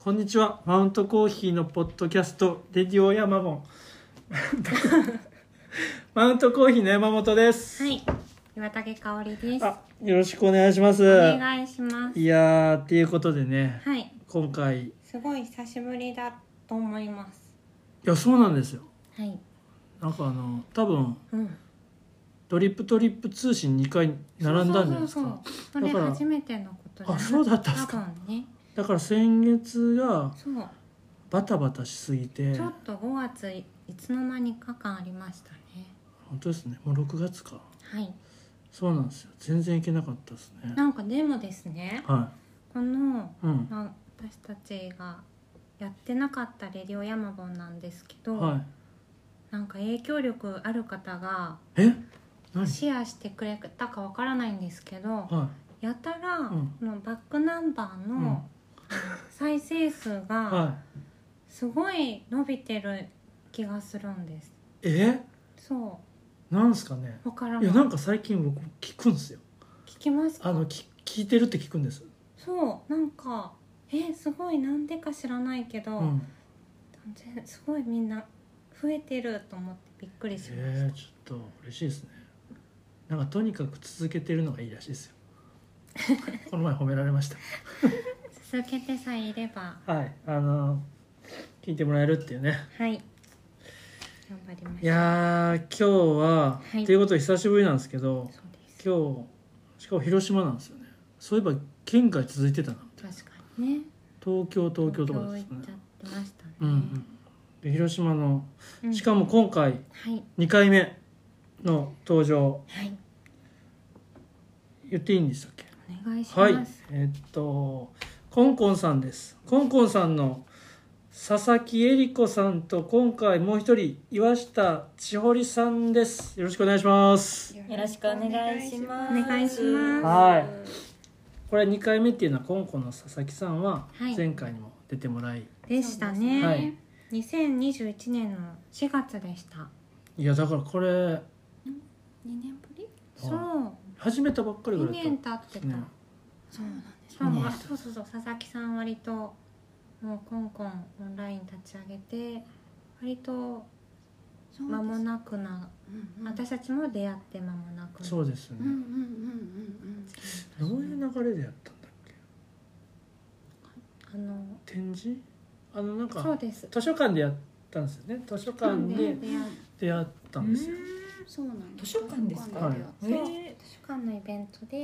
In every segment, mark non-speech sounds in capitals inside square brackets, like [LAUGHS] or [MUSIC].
こんにちは。マウントコーヒーのポッドキャストレディオヤマモン。[LAUGHS] マウントコーヒーの山本です、はい、岩竹香織です。あよろしくお願いします。お願いします。いやーっていうことでね。はい、今回。いすごい久しぶりだと思います。やそうなんですよ。はい、なんかあの多分うん。ドリップトリップ通信2回並んだんじゃないですか。そうそうそうそれ初めてのことじゃな。あそうだったんですか。多分ね。だから先月がそう、バタバタしすぎてちょっと5月いつの間にか間ありましたね。本当ですね。もう6月か。はい。そうなんですよ。全然行けなかったですね。なんかでもですね、はこのいうん。まあ私たちがやってなかったレディオヤマボンなんですけど、はい。なんか影響力ある方がえ？何？シェアしてくれたかわからないんですけど、はやたら、うん。このバックナンバーの再生数いがはすごい伸びてる気がするんです。いえ？そう。なんですかね。わからないいやなんか最近僕聞くんですよ。聞きますか？あのき聞いてるって聞くんです。そう。なんかえすごいなんでか知らないけど、うん。ぜすごいみんな増えてると思ってびっくりしました、えー、ちょっと嬉しいですね。なんかとにかく続けてるのがいいらしいですよ。[LAUGHS] この前褒められました続けてさえいれば。はいあの聞いてもらえるっていうね。はい。頑張りましょう。いやー今日は、はい。っていうことで久しぶりなんですけど今日しかも広島なんですよね。そういえば県外続いてたな確かにね。東京東京とかですね。東京行っちゃってましたね、うんうんで広島のうん。しかも今回はい。2回目の登場。はい。言っていいんでしたっけ？お願いします、はい。えっとコンコンさんです。コンコンさんの佐々木恵理子さんと今回もう一人岩下千堀さんです。よろしくお願いします。よろしくお願いします。お願いします。はい。これ2回目っていうのはコンコンの佐々木さんははい。前回にも出てもらい、でしたね、はい。2021年の4月でした。い、やだからこれ2年ぶり？そう。始めたばっかりぐ2らいだ年った。経ってた、ね。そうなんです。しかもうん。あそうそうそう佐々木さん割ともうコンコンオンライン立ち上げて割と間も。なくな、うんうん。私たちも出会って間もなく。そうですね。うんうんうんうんどういう流れでやったんだっけ？あの展示？あのなんかそうです。図書館でやったんですよね。図書館で出会ったんですよ、うん。そうなんです。図書館ですか？図書館でやってそう。え図書館のイベントで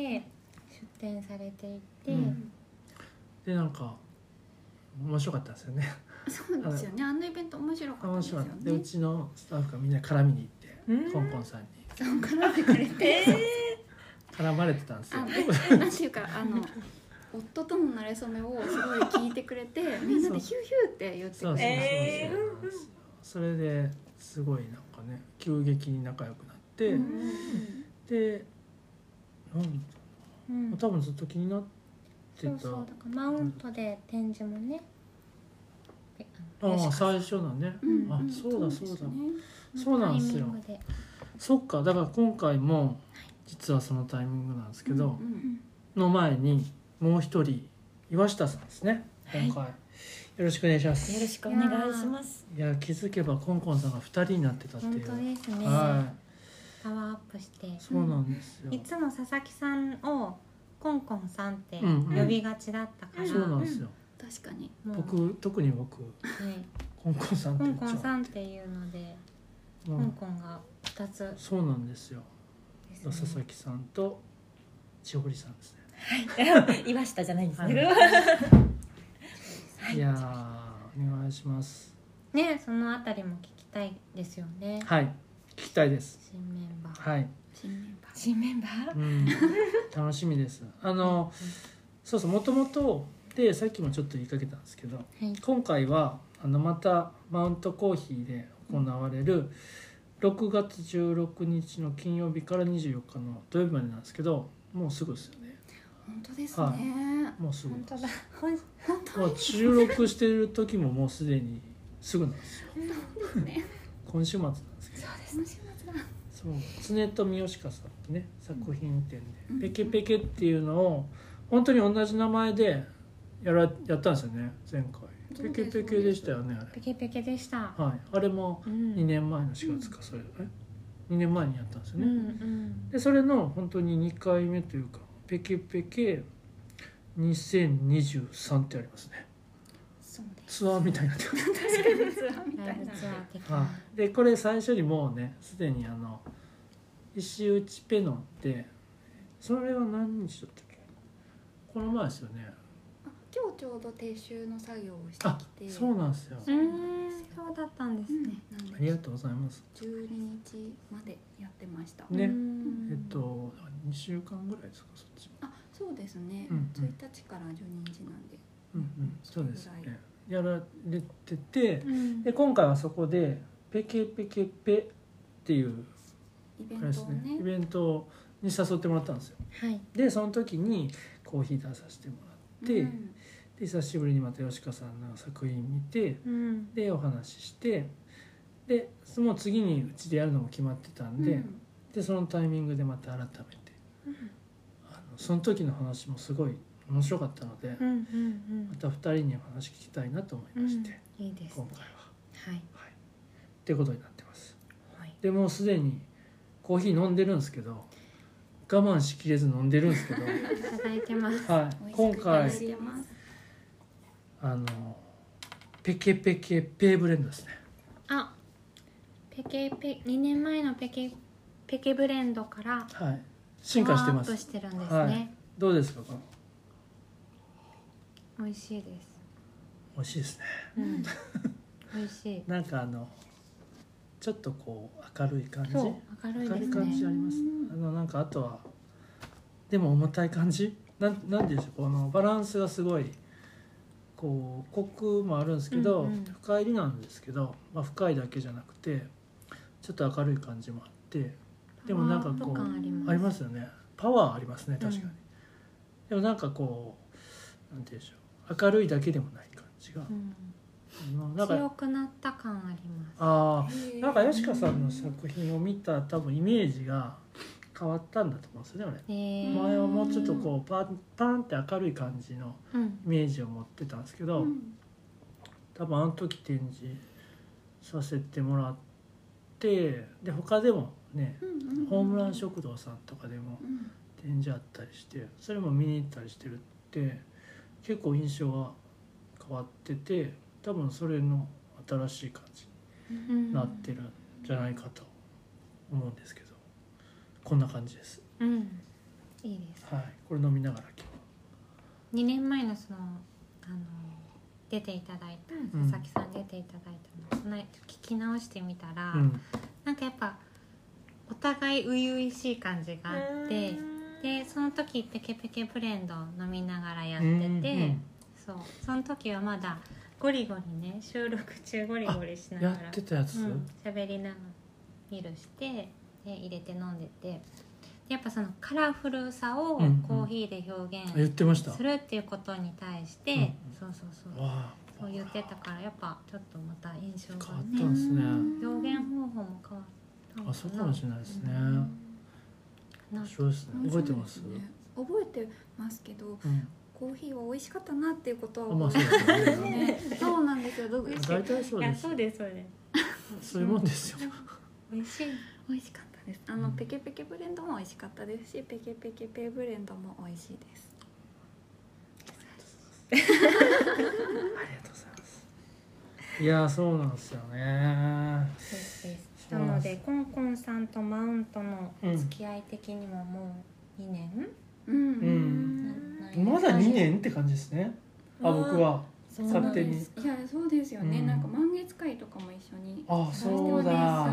出展されていて、うん。でなんか面白かったんですよね。そうですよね。あのイベント面白かった面ですよ白かった。でうね。ちのスタッフがみんな絡みに行って、うん。コンコンさんに。そう絡んでくれて、[LAUGHS] 絡まれてたんですよ。あなんていうかあの。夫との馴れ初めをすごい聞いてくれて [LAUGHS] みんなでヒューヒューって言ってそうそうそう。そう、くれてえそれですごいなんかね急激に仲良くなって、うん。でなんうん。多分ずっと気になってたそうそうだからマウントで展示もね。えああの吉川最初だね、うんあそうだそうだ。そうなんですよ。そっかだから今回も実はそのタイミングなんですけど、うんの前にもう一人岩下さんですね。はい。今回、よろしくお願いします。よろしくお願いします。いや気づけばコンコンさんが2人になってたって本いう。当ですね、はパワーアップして。いそうなんですよ、いつも佐々木さんをコンコンさんって呼びがちだったから、そうなんですよ、確かに。もう。僕特に僕はい、コンコンさんってコンコン言っちゃさんっていうので、う、うコンん、コンが2つ。でそうなんですよ。す、ね、佐々木さんと千堀さんですね。はい。[LAUGHS] 岩下じゃないんですね。いやーお願いします。ねそのあたりも聞きたいですよね。はい。聞きたいです。新メンバー。はい、新メンバー新メンバー？うん、楽しみです。あのそうそうもともとでさっきもちょっと言いかけたんですけどはい。今回はあのまたマウントコーヒーで行われる6月16日の金曜日から24日の土曜日までなんですけどもうすぐですよね。本当ですね、はもうすぐ本当だ。ほんもう収録してる時ももうすでにすぐなんですよ。ですね。今週末なんですけど。今週末だそう。常と三好香さんってね作品展で「うん。ペケペケ」っていうのを本当に同じ名前でやらやったんですよね前回。ペケペケでしたよねあペケペケでした、れはい。あれもうん。2年前の4月かそれ。え？2年前にやったんですよね、うんうん。でそれの本当に2回目というかペケペケ2023ってありますねツアーみたいにな。でこれ最初にもうねすでにあの石打ちペノンってそれは何日だったっけ？この前ですよね。あ今日ちょうど撤収の作業をしてあきて。そうなんですよ。うーんそうだったんですうんね、なんでありがとうございます。12日までやってました。ね。うん。えっと2週間ぐらいですかそっちあそうですね、うんうん。1日から12日なんで。うんうん。そうです。ねやられててうん。で今回はそこでペケペケペっていうイベントをね。ねイベントに誘ってもらったんですよ。はい。でその時にコーヒー出させてもらって、うん。で久しぶりにまた吉川さんの作品見てうん。でお話ししてでその次にうちでやるのも決まってたんで、うん。でそのタイミングでまた改めてあのその時の話もすごい面白かったので、うんうんまた2人にお話聞きたいなと思いまして、うんいいですね。今回は。はい。はい、っていうことになってます。はい。でもうすでにコーヒー飲んでるんですけど我慢しきれず飲んでるんですけど、いただいてます。はい、今回あのペケペケペーブレンドですね。あペケペ2年前のペケペケブレンドからはい、進化してます。てるんですはい。ね、どうですかこの？美味しいです美味しいですね。うん [LAUGHS] 美味しいなんかあのちょっとこう明るい感じ？明るい明るい感じあります。あのなんかあとはでも重たい感じ？なんなんでしょうこのバランスがすごいこうコクもあるんですけど、うんうん深入りなんですけど、まあ深いだけじゃなくてちょっと明るい感じもあって、でもなんかこうありますよね。パワーありますね確かに。うんでもなんかこうなんていうんでしょう明るいだけでもない感じが。うん。か強くなった感あります。ああなんか吉川さんの作品を見た多分イメージが変わったんだと思うんですよね俺。えー。前はもうちょっとこうパンパンって明るい感じのうんイメージを持ってたんですけど、うん。多分あの時展示させてもらってで他でもねうんうん。ホームラン食堂さんとかでもうん。展示あったりしてそれも見に行ったりしてるって結構印象が変わってて多分それの新しい感じうんになってるんじゃないかと思うんですけどこんな感じです。うん。いいです。はい。これ飲みながら今日。2年前のそのあの出ていただいたうん。佐々木さん出ていただいたのをその聞き直してみたら、うん。なんかやっぱお互い初々しい感じがあってでその時ペケペケブレンド飲みながらやってて、うんそう。その時はまだゴリゴリね収録中ゴリゴリしながらやってたやつ、うん喋りながら見るしてで入れて飲んでて。でやっぱそのカラフルさをうんうん。コーヒーで表現するっていうことに対して、うんうん。そうそうそう。そう言ってたからやっぱちょっとまた印象が変わっねたんですね。表現方法も変わったのあそうかもしれないですね、な面白いですね。覚えてます？覚えてますけどうん。コーヒーは美味しかったなっていうことはあまあそうですよね。ねそうなんですよ。大体そうですいやそうですそうです。そういうもんですよ。美味しい。美味しかったです。あの、うん。ペケペケブレンドも美味しかったですしペケペケペブレンドも美味しいです。ありがとうございます。いやそうなんですよねなのでコンコンさんとマウントの付き合い的にももう2年、うん、まだ2年って感じですね。あ僕はそう勝手に。いやそうですよね、うん。なんか満月会とかも一緒にあそうだ。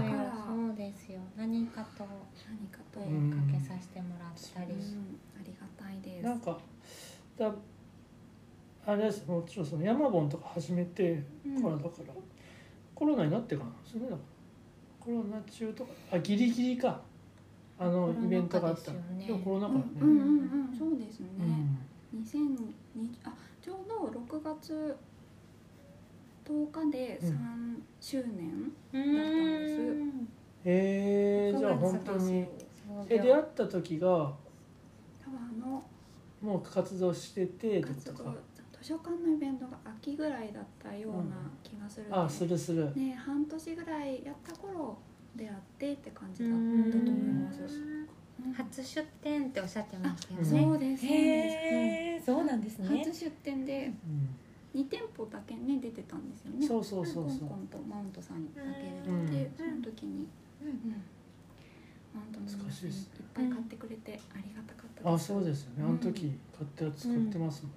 そうですよ。何かと何かと、声うんかけさせてもらったり、ありがたいです。なんかだあれです。もちろんそのヤマボンとか始めてうんからだから、コロナになってからなんですよねだからコロナ中とかあギリギリか。あのイベントがあった。でねでもコロナ禍だね、うんうんうん。うんそうですね、うん。2020あちょうど6月10日でうん。3周年、うだったんです。えー、じゃあ本当に。え出会った時が多分あのもう活動しててとか。と図書館のイベントが秋ぐらいだったような気がするあするする。ね半年ぐらいやった頃出会ってって感じだったと思います。うん。初出店っておっしゃってましたようんねそうですそうです。へえそうなんですね。初出店で2店舗だけね出てたんですよね。そうそうそうそう。香港とマウントさんだけ出て、その時に、うん。うんマウントのいっぱい買ってくれてありがたかったあそうですよね。あの時買って使ってますもん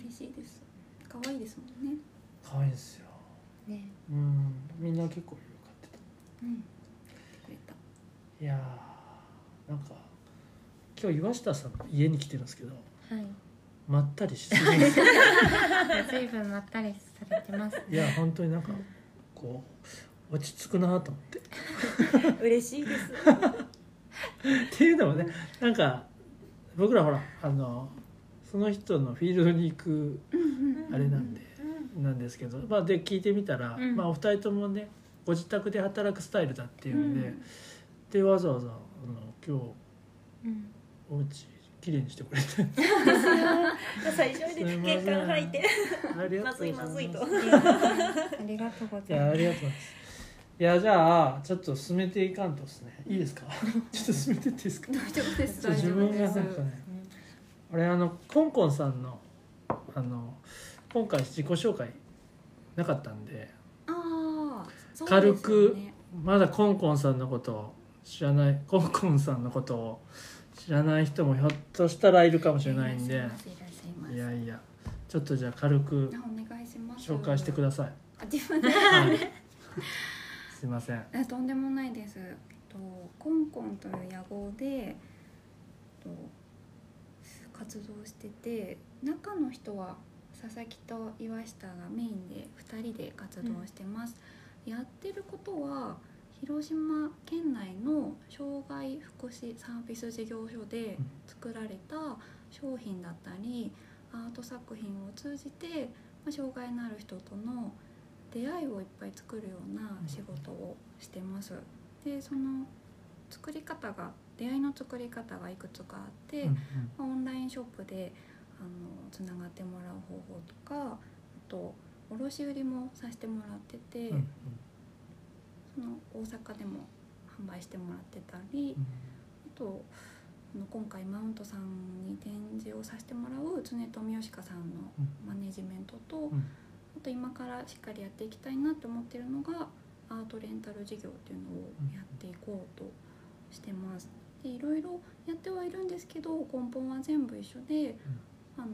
嬉しいです。可愛いですもんね。可愛いですよ。ね。うんみんな結構いろいろ買ってた。うん。くれた。いやーなんか今日岩下さんの家に来てるんですけどはい。まったりしすぎです。ずいぶんまったりされてます。いや本当になんかこう落ち着くなと思って。[LAUGHS] 嬉しいです。[LAUGHS] っていうのもねなんか僕らほらあのその人のフィールドに行くあれなんでなんですけど、まあ、で聞いてみたら、うん。まあ、お二人ともねご自宅で働くスタイルだっていうんで、うん。でわざわざあの今日うん。お家きれいにしてくれて。[LAUGHS] 最初で玄関入って。まずいまずいと。ありがとうごいざいます。や [LAUGHS] ありがとうございます。いやじゃあちょっと進めていかんとですね。いいですか？[LAUGHS] ちょっと進めてっていいですか？大丈夫です。ちょっと自分がなんかね俺あのコンコンさんのあの今回自己紹介なかったんでああ軽くまだコンコンさんのことを知らないコンコンさんのことを知らない人もひょっとしたらいるかもしれないんでいやいやちょっとじゃあ軽くあお願いします。紹介してください、あ自分で？はい、すいません。あとんでもないです。とコンコンという野号で、えっと、活動してて中の人は佐々木と岩下がメインで2人で活動してます。やってることは広島県内の障害福祉サービス事業所で作られた商品だったりアート作品を通じて、まあ、障害のある人との出会いをいっぱい作るような仕事をしてます。でその作り方が出会いの作り方がいくつかあって、うんまあオンラインショップであのつながってもらう方法とかあと卸売りもさせてもらってて、うんうん。その大阪でも販売してもらってたり、うんあとあの今回マウントさんに展示をさせてもらう常富吉香さんのマネジメントと、うん。あと今からしっかりやっていきたいなって思ってるのがアートレンタル事業っていうのをやっていこうとしてます。でいろいろやってはいるんですけど根本は全部一緒で、あの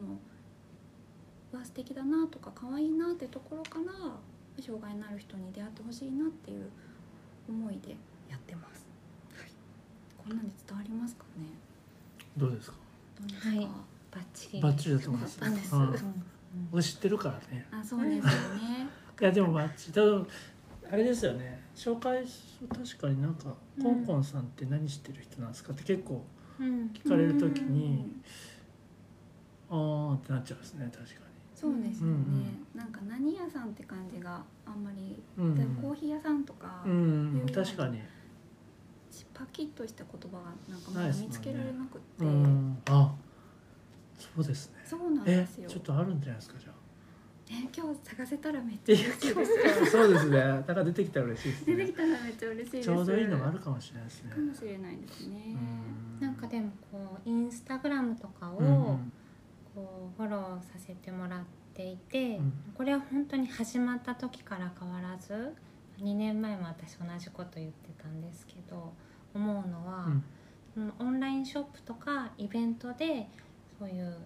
うわ素敵だなとか可愛いなってところから障害のある人に出会ってほしいなっていう思いでやってます。はい、こんなんで伝わりますかね？どうですか？どうですか？はい。バッチリ。バッチリだと思います。そううん。俺知ってるからね。あそうですよね。[LAUGHS] いやでもバッチリ。多分あれですよね紹介確かになんか、コンコンさんって何知ってる人なんですかって結構うん。聞かれる時にあーってなっちゃうんですね確かそうですよね、うんなんか何屋さんって感じがあんまり、にうん。でコーヒー屋さんとか、うん確かに。パキッとした言葉がなんかまだ見つけられなくって、うん。あそうですね。そうなんえですよ。ちょっとあるんじゃないですかじゃあえ今日探せたらめっちゃいや嬉しいですそうですね。なんか出てきたら嬉しいですね。出てきたらめっちゃ嬉しいです。ちょうどいいのがあるかもしれないですね。かもしれないですね。うん。なんかでもこうインスタグラムとかをこうフォローさせてもらっていて、うん。これは本当に始まった時から変わらず2年前も私同じこと言ってたんですけど思うのは、うん。そのオンラインショップとかイベントでそういう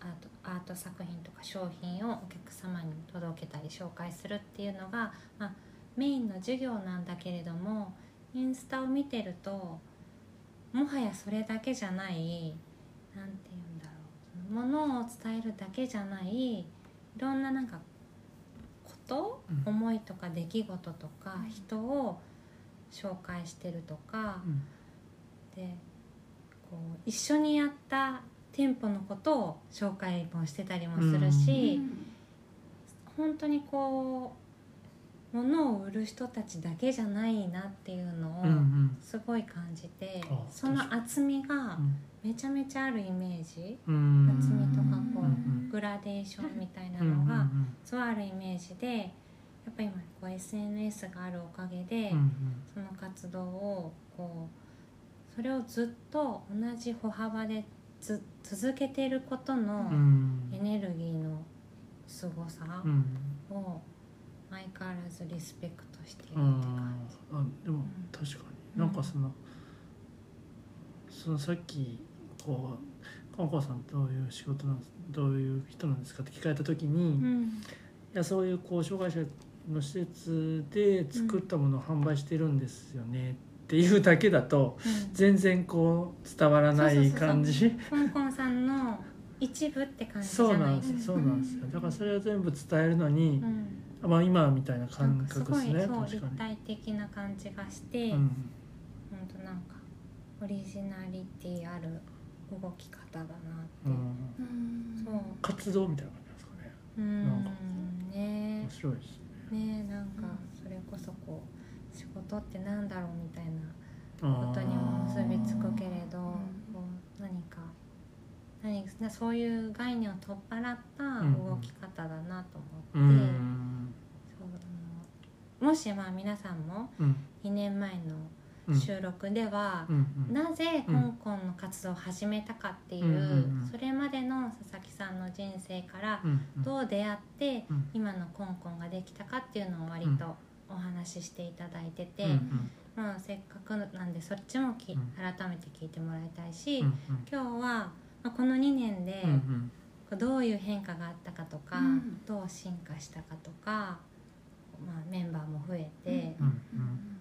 アートアート作品とか商品をお客様に届けたり紹介するっていうのが、まあ、メインの授業なんだけれどもインスタを見てるともはやそれだけじゃないなんて言うんだろうものを伝えるだけじゃないいろんななんかこと、うん思いとか出来事とか人を紹介してるとか。うんでこう一緒にやった店舗のことを紹介もしてたりもするし、本当にこう物を売る人たちだけじゃないなっていうのをうんうん。すごい感じて、あその厚みがうん。めちゃめちゃあるイメージうん。厚みとかこう、うんグラデーションみたいなうんのが、うん。そうあるイメージでやっぱ今こう SNS があるおかげで、うん。その活動をこうそれをずっと同じ歩幅でつ続けてることうのん。エネルギーのすごさうん。を相変わらずリスペクトしているってうん感じ。あでもん。確かに。なんかその、そのさっきこうコンコンさんどういう仕事なんですどういう人なんですかって聞かれた時に、いうん。やそういうこう障害者の施設で作ったものを販売してるんですよねっていうだけだとうん。全然こう伝わらない感じコンコンさんの一部って感じじそうゃなんですよ。ないですそうなんですよ。だからそれを全部伝えるのにう、ん。まあ今みたいなな感覚ですね。ごい。立体的な感じがして、うん。本当なんかオリジナリティある動き方だなって、うん。うん。そう。活動みたいな感じですかね。うんなん。かね。面白いですね。ねなんかそれこそこう仕事ってなんだろうみたいなことにも結びつくけれどうん。こう何か何なそういう概念を取っ払った動き方だなとう思って、ん。そうあのもしまあ皆さんもうん。2年前うんの収録では、うん。うん。なぜ香港の活動を始めたかっていう、うん。うん。うん。それまでの佐々木さんの人生からどう出会ってうん。今の香港ができたかっていうのを割とお話ししていただいてて、うんうん。まあ、せっかくなんでそっちもき、うん。改めて聞いてもらいたいし、うんうん。今日は、まあ、この2年でうんうん。どういう変化があったかとか、うん。どう進化したかとか、まあ、メンバーも増えて、うんうん。うん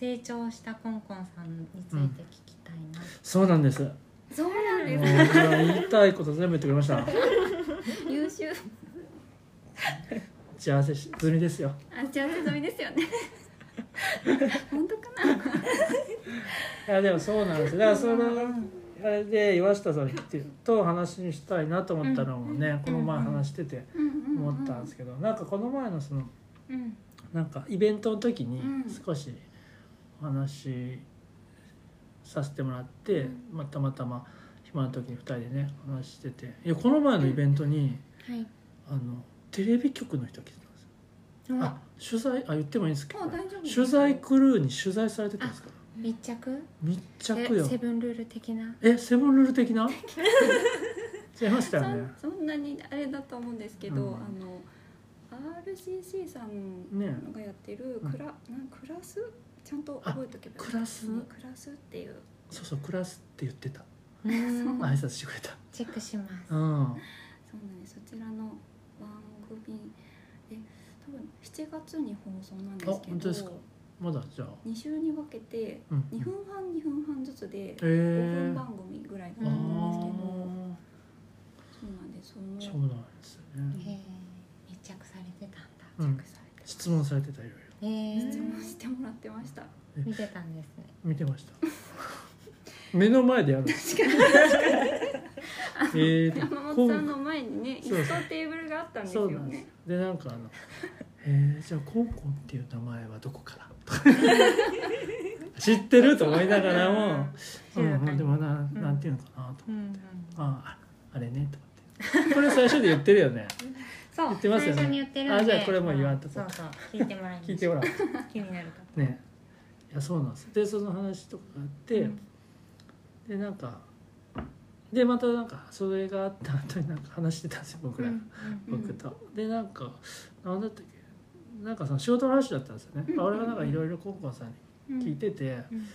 成長したコンコンさんについて聞きたいな、そうなんです。もそうなんうです言いたいこと全部言ってくれました。優秀打ち合わせし済みですよ。あ幸せ済みですよね。[LAUGHS] 本当かな？いやでもそうなんです。よ。だからそのあれで岩下さんと話にしたいなと思ったのもね、この前話してて思ったんですけど、なんかこの前のそのうん。なんかイベントの時にうん。少しお話しさせてもらって、まあたまたま暇な時に2人でね話してて。いやこの前のイベントにはい。あのテレビ局の人来てたんですよ。あ取材あ言ってもいいんですけど。取材クルーに取材されてたんですか？密着？密着よ。セセブンルール的な？えセブンルール的な？違いましたよね。そんなにあれだと思うんですけど、うん。あの RCC さんね。がやってるクラ,、なんクラス？ちゃんと覚えとけばクラス？ねクラスっていう。そうそうクラスって言ってた。うん。挨拶してくれた。チェックします。うん。そうなんです。そちらの7月に放送なんですけあ本当ですか。どまだじゃあ。2週に分けてうん。2分半2分半ずつでえ5分ー、番組ぐらいだあったんですけど、ーそうなんですそのそうなんですよへねえ密着されてたんだ。うん。チェックされて質問されてたいろいろ質問してもらってました。見てたんですね。見てました。目の前でやる。んですえー。と山本さんの前にね椅子とテーブルがあったんですよね。でなんかあの「えー、じゃあコンコンっていう名前はどこから?」とか知ってると思いながらも、うんうん、でもななんていうのかなとうんうん。あああれねと思って。これ最初で言ってるよね。[LAUGHS] そう言ってますよね。あじゃあこれもう言わんとこ。そうそう聞いてもらい聞いてごらん。気になるかね。いやそうなんですでその話とかがあって、うん。でなんかでまたなんかそれがあった後になんか話してたんですよ僕ら、うん僕と。でなんか何だったっけ？なんかその仕事の話だったんですよね、うん。俺はなんかいろいろコンコンさんうんに聞いてて、うん。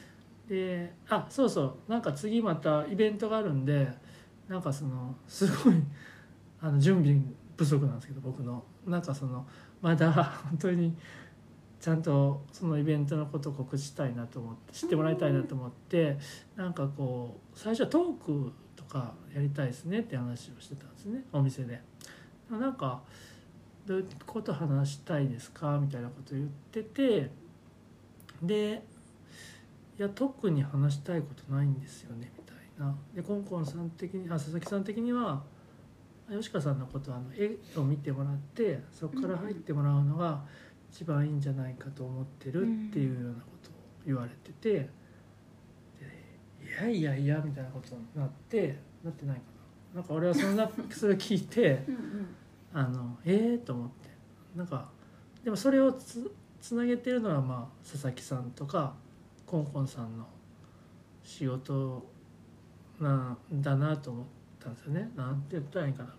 であそうそう。なんか次またイベントがあるんでなんかそのすごい [LAUGHS] あの準備不足なんですけど僕の。なんかそのまだ [LAUGHS] 本当にちゃんとそのイベントのことを告知したいなと思って知ってもらいたいなと思ってなんかこう最初はトークとかやりたいですねって話をしてたんですねお店で。なんかどういうこと話したいですか？みたいなこと言っててでいや特に話したいことないんですよねみたいな。でコンコンさん的にあ佐々木さん的には吉川さんのことはあの絵を見てもらってそこから入ってもらうのが一番いいんじゃないかと思ってるっていうようなことを言われてていやいやいやみたいなことになってなってないかな。なんか俺はそんなそれ聞いてうん。あのええと思って。なんかでもそれをつつなげてるのはまあ佐々木さんとかコンコンさんの仕事なんだなと思ったんですよね。なんて言ったらいいかな。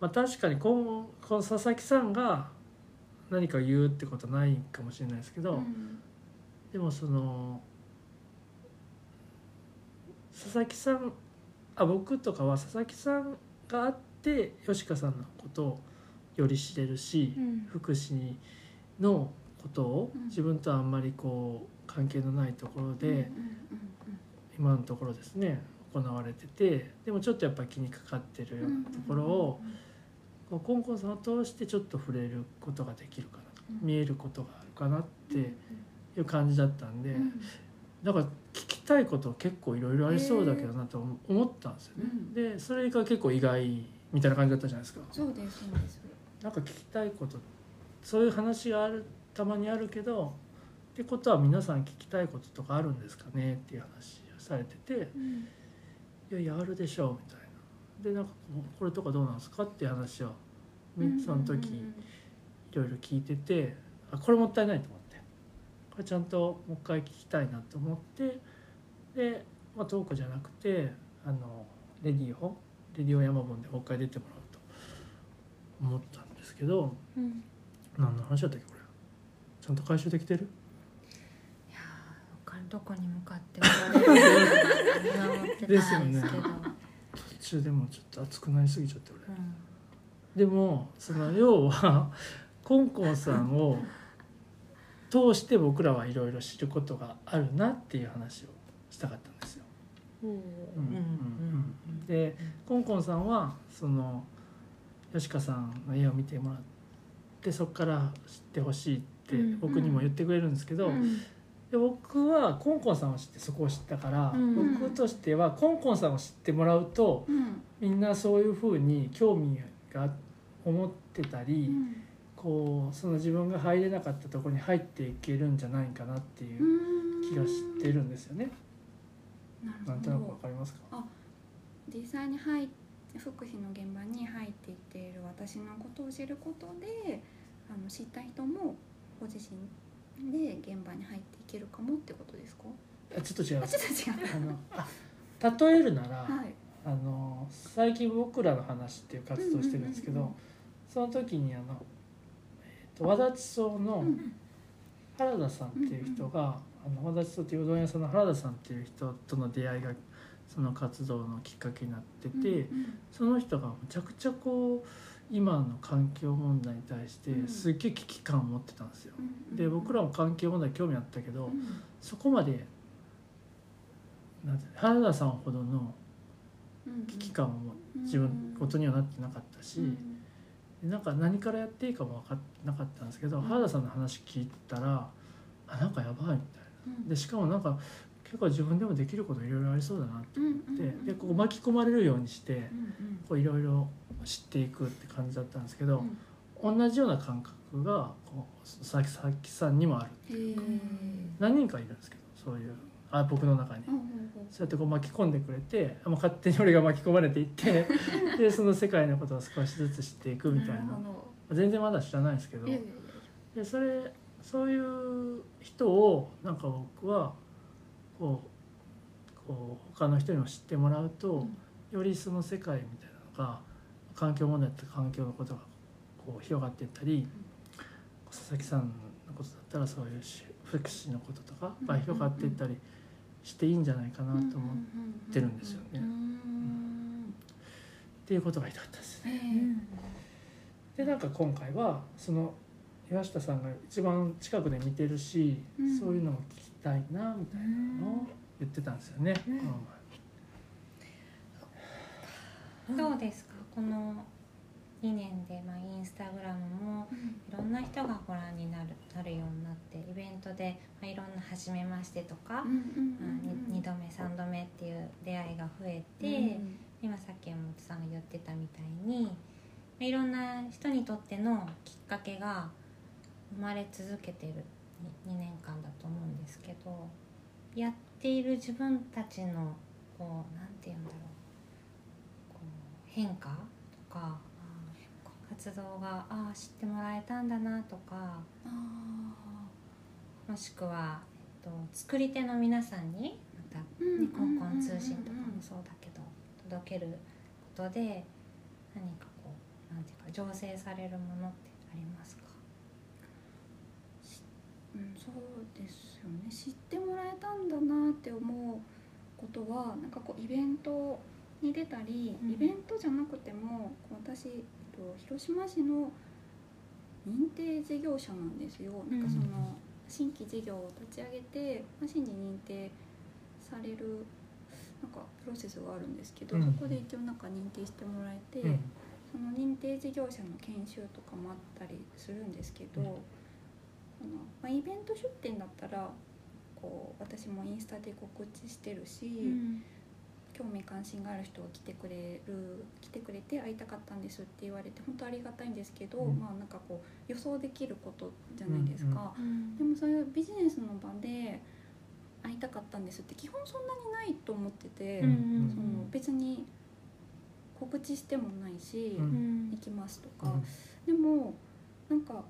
まあ確かにこのこの佐々木さんが何か言うってことはないかもしれないですけど、うん。でもその佐々木さんあ僕とかは佐々木さんがあって吉川さんのことをより知れるし、うん。福祉のことをうん。自分とあんまりこう関係のないところで、今のところですね行われててでもちょっとやっぱり気にかかってるようなところを、コンコンさんを通してちょっと触れることができるかな見えることがあるかなっていう感じだったんで。うん。だから聞きたいこと結構いろいろありそうだけどなと思ったんですよね、うん。でそれが結構意外みたいな感じだったじゃないですか。そうですそうです。なんか聞きたいことそういう話があるたまにあるけどってことは皆さん聞きたいこととかあるんですかねっていう話をされててうん。いやいやあるでしょうみたいな。でなんかこれとかどうなんですかっていう話をみその時いろいろ聞いててあこれもったいないと思って。これちゃんともう一回聞きたいなと思ってで、まあ、トークじゃなくてあのレディオレディオ山本でもう一回出てもらうと思ったんですけどうん。何の話だったっけこれ。ちゃんと回収できてる？いやどこに向かっておられか見守ってですよねたんですけど、途中でもちょっと熱くなりすぎちゃって俺。うん。でもその要はコンコンさんを通して僕らはいろいろ知ることがあるなっていう話をしたかったんですよ。うんうんうんうんでコンコンさんはその吉川さんの絵を見てもらってそこから知ってほしいってうん僕にも言ってくれるんですけど、うん。で僕はコンコンさんを知ってそこを知ったから、うん。僕としてはコンコンさんを知ってもらうとうん。みんなそういうふうに興味が思ってたり、うん。こうその自分が入れなかったところに入っていけるんじゃないかなっていう気がしてるんですよね。なんとなくわどかりますか？実際に入って福祉の現場に入っていっている私のことを知ることであの知った人もご自身で現場に入っていけるかもってことですか？あちょっと違いあます。ちょっと違う。あのあ例えるなら、はい。あの最近僕らの話っていう活動をしてるんですけど、その時にあの、えー、と和田地層のうん原田さんっていう人が、あの和田地層っていううどん屋さんの原田さんっていう人との出会いがその活動のきっかけになってて、うんその人がむちゃくちゃこう今の環境問題に対してうん。すっげえ危機感を持ってたんですよ。うんで僕らも環境問題興味あったけど、うん。そこまで原田さんほどのうん危機感を自分ことにはなってなかったし、うんでなんか何からやっていいかも分かってなかったんですけど、うん。原田さんの話聞いたらあなんかやばいみたいな。うんでしかもなんか結構自分でもできることいろいろありそうだなって。うん思って、うん。でこう巻き込まれるようにしていろいろ知っていくって感じだったんですけどう、ん。同じような感覚がこう佐々木さんにもある。へえ何人かいるんですけどそういうあ僕の中に。うんうんうん。そうやってこう巻き込んでくれてもう勝手に俺が巻き込まれていって [LAUGHS] でその世界のことを少しずつ知っていくみたいな。全然まだ知らないですけど。でそれそういう人をなんか僕はこうこう他の人にも知ってもらうと、よりその世界みたいなのが環境問題と環境のことがこう広がっていったり、佐々木さんのことだったらそういうし福祉のこととかが広がっていったりしていいんじゃないかなと思ってるんですよね。うっんていうことが言いたかったですね。でなんか今回はその岩下さんが一番近くで見てるし、うん。そういうのも聞きたいなみたいなのを言ってたんですよね。うん。このどうですか？この2年で、まあ、インスタグラムもいろんな人がご覧になるなるようになってイベントで、まあ、いろんな「初めまして」とか、うんうん2度目3度目っていう出会いが増えて、うん。今さっき山本さんが言ってたみたいにまあいろんな人にとってのきっかけが生まれ続けてる2年間だと思うんですけどやっている自分たちのこうなんて言うんだろうこう変化とか活動がああ知ってもらえたんだなとかあもしくは、えっと、作り手の皆さんにまたーね、コンコン通信とかもそうだけど届けることで何かこうなんていうか醸成されるものってありますか？うん、そうですよね。知ってもらえたんだなって思うことはなんかこうイベントに出たり、うん。イベントじゃなくても私、えっと、広島市の認定事業者なんですよ。なんかその新規事業を立ち上げて、まあ、市に認定されるなんかプロセスがあるんですけど、うん。そこで一応なんか認定してもらえて、うん。その認定事業者の研修とかもあったりするんですけど、うんまあ、イベント出店だったらこう私もインスタで告知してるし、興味関心がある人が来てくれる来てくれて会いたかったんですって言われて本当ありがたいんですけど、うん。まあなんかこう予想できることじゃないですか、うんでもそういうビジネスの場で会いたかったんですって基本そんなにないと思ってて、うんその別に告知してもないし、うん。うん行きますとか、でもなんか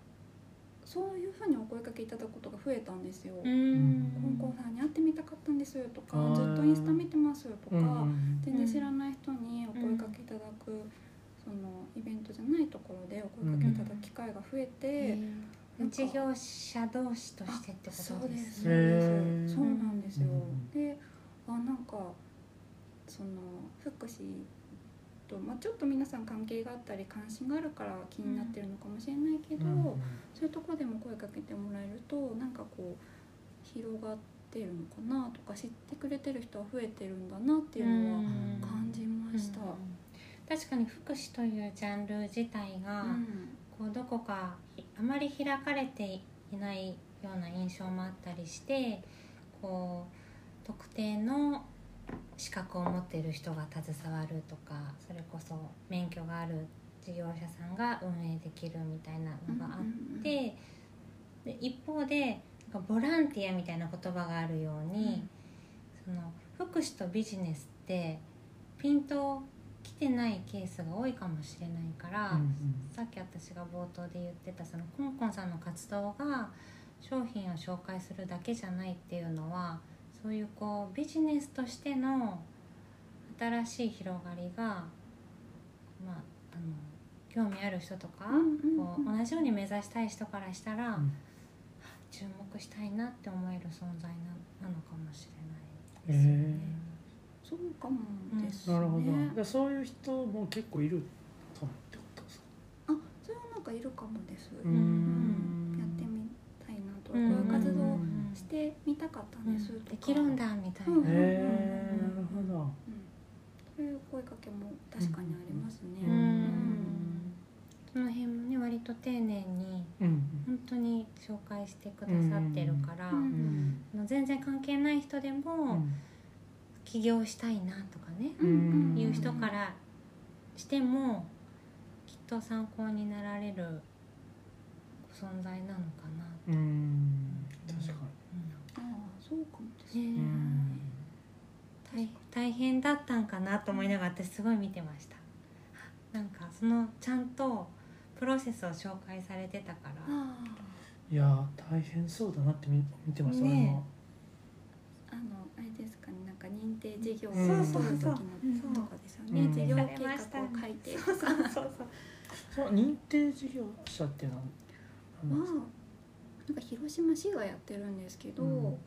そういうふうにお声かけいただくことが増えたんですよ。うん。コンコンさんに会ってみたかったんですとかずっとインスタ見てますとか、全然知らない人にお声かけいただく、そのイベントじゃないところでお声かけいただく機会が増えて、なんか事業者同士としてってことですそうですねそうへでー。すそうなんですよ、うん。であなんかその福祉と、まあ、ちょっと皆さん関係があったり関心があるから気になってるのかもしれないけど、うんそういうところでも声かけてもらえるとなんかこう広がってるのかなとか知ってくれてる人は増えてるんだなっていうのは感じました。うん確かに福祉というジャンル自体が、うん。こうどこかひあまり開かれていないような印象もあったりしてこう特定の資格を持っている人が携わるとかそれこそ免許がある事業者さんが運営できるみたいなのがあって、で一方でなんかボランティアみたいな言葉があるように、その福祉とビジネスってピンときてないケースが多いかもしれないから。うんさっき私が冒頭で言ってたそのコンコンさんの活動が商品を紹介するだけじゃないっていうのはそういうこうビジネスとしての新しい広がりが、まあ、あの興味ある人とか、うんうんうん。こう同じように目指したい人からしたら、うん。注目したいなって思える存在ななのかもしれないですよね。そうかもですね。なるほど。でそういう人も結構いるかもってことですか？あ、それはなんかいるかもです。ううんやってみたいなと、こういう活動をしてみたかったん。ですできるんだみたいな。うんへえなるほど。うん。そういう声かけも確かにありますね。ううん。んその辺もね割と丁寧にうん。本当に紹介してくださってるから、うん全然関係ない人でうもん。起業したいなとかね、うんいう人からしてもきっと参考になられる存在なのかなと、そうかもですね。ね。にうん。大大変だったんかなと思いながら私すごい見てました。なんかそのちゃんとプロセスを紹介されてたから。あいやー大変そうだなって見見てました、ねあ、あのあれですかね、なんか認定事業をうん。取る時のそうとかですよね。うん事業計画を書いて。そうそうそう。その認定事業者っていうのは何なんですかはなんか広島市がやってるんですけど、うん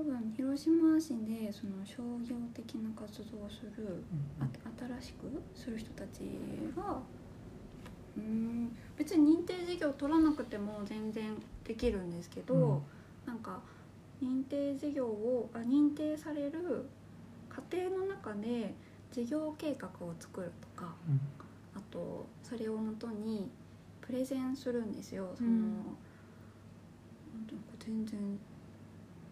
多分広島市でその商業的な活動をするあ新しくする人たちがうーん別に認定事業取らなくても全然できるんですけど、うん。なんか認定事業をあ認定される過程の中で事業計画を作るとかうん。あとそれをもとにプレゼンするんですよ。その、うん。全然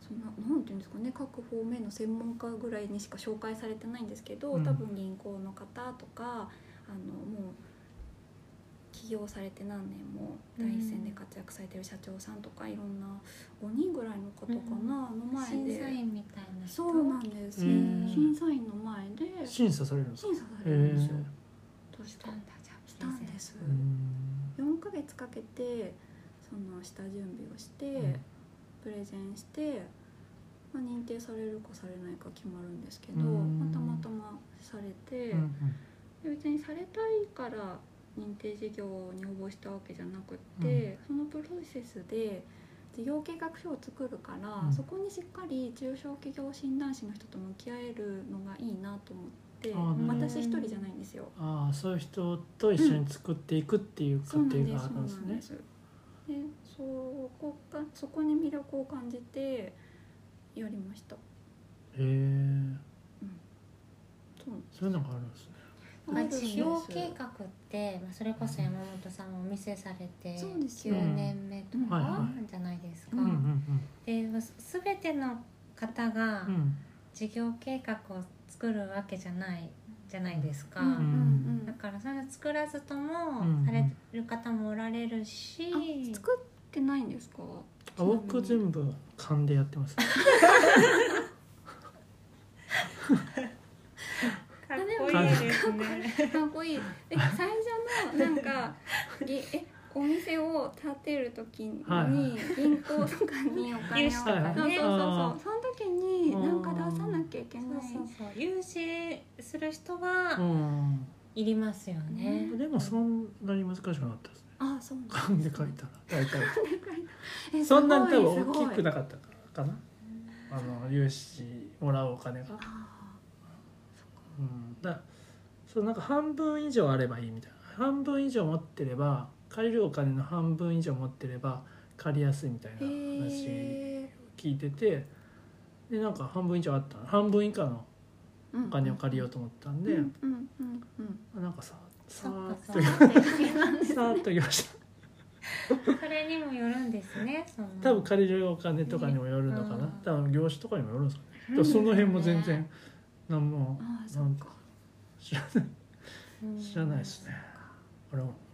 そんななんていうんですかね各方面の専門家ぐらいにしか紹介されてないんですけど、うん。多分銀行の方とかあのもう企起業されて何年も第一線で活躍されてる社長さんとかいろんな5人ぐらいの方かな、の前審で査員みたいな人。そうなんです、うん。審査員の前で。審査されるんですか？審査されるんですよ。へとししたんだじゃあしたんです。うん。4ヶ月かけてその下準備をして、うん。プレゼンして、まあ、認定されるかされないか決まるんですけど、うん。まあたまたまされて、うんで別にされたいから認定事業に応募したわけじゃなくって、そのプロセスで事業計画書を作るから、うん。そこにしっかり中小企業診断士の人と向き合えるのがいいなと思って私一人じゃないんですよ。ああそういう人と一緒に作っていくっていう過程があるんですね。そうなんです。でそこがそこに魅力を感じてやりました。へえそうそういうのがあるんですね。まあ、事業計画って、まあ、それこそ山本さんもお店されてそうです。よ9年目とかはいじゃないですか。ううんうん。でまあ全ての方がうん。うん事業計画を作るわけじゃないじゃないですか。うんうんだからそれを作らずともうんされる方もおられるし、あ作ってないんですか？あ僕全部勘でやってますかっこいいですね。かっこいい。で最初のなんかぎえお店を建てる時に銀行とかにお金を融資とかねそうそうそうその時になんか出さなきゃいけない。そうそう融資する人はうん。いりますよね。でもそんなに難しくなかったです。ねあそうなん勘で書いたら。大体えそんなに多分大きくなすかったかな。あの融資もらうお金がうん。だそうなんか半分以上あればいいみたいな。半分以上持ってれば借りるお金の半分以上持ってれば借りやすいみたいなー話へ聞いててでなんか半分以上あったの。半分以下のーお金を借りようと思ったんで、うんうん。なんかささーっとさーっと言いましたそれにもよるんですね。多分借りるお金とかにもよるのかな、うん。多分業種とかにもよるんですかその辺も全然何もなんか知らない。うん。知らないですね。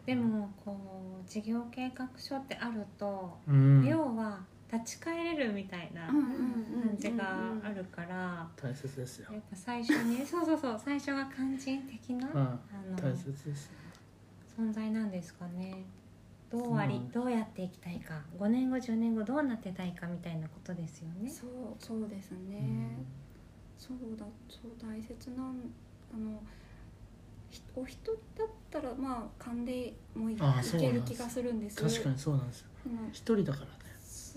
でもこう事業計画書ってあると、うん。要は立ち返れるみたいなうんうんうん感じがあるから、大切ですよ。やっぱ最初に [LAUGHS] そうそうそう最初が肝心的な、うん。あの大切です存在なんですかね。どうあり、うんどうやっていきたいか。5年後10年後どうなってたいかみたいなことですよね。そうそうですね、そうだそう大切なんあのひお一人だったらまあ勘でもういいけなんです。る気がするんです。確かにそうなんですよ。一人だからね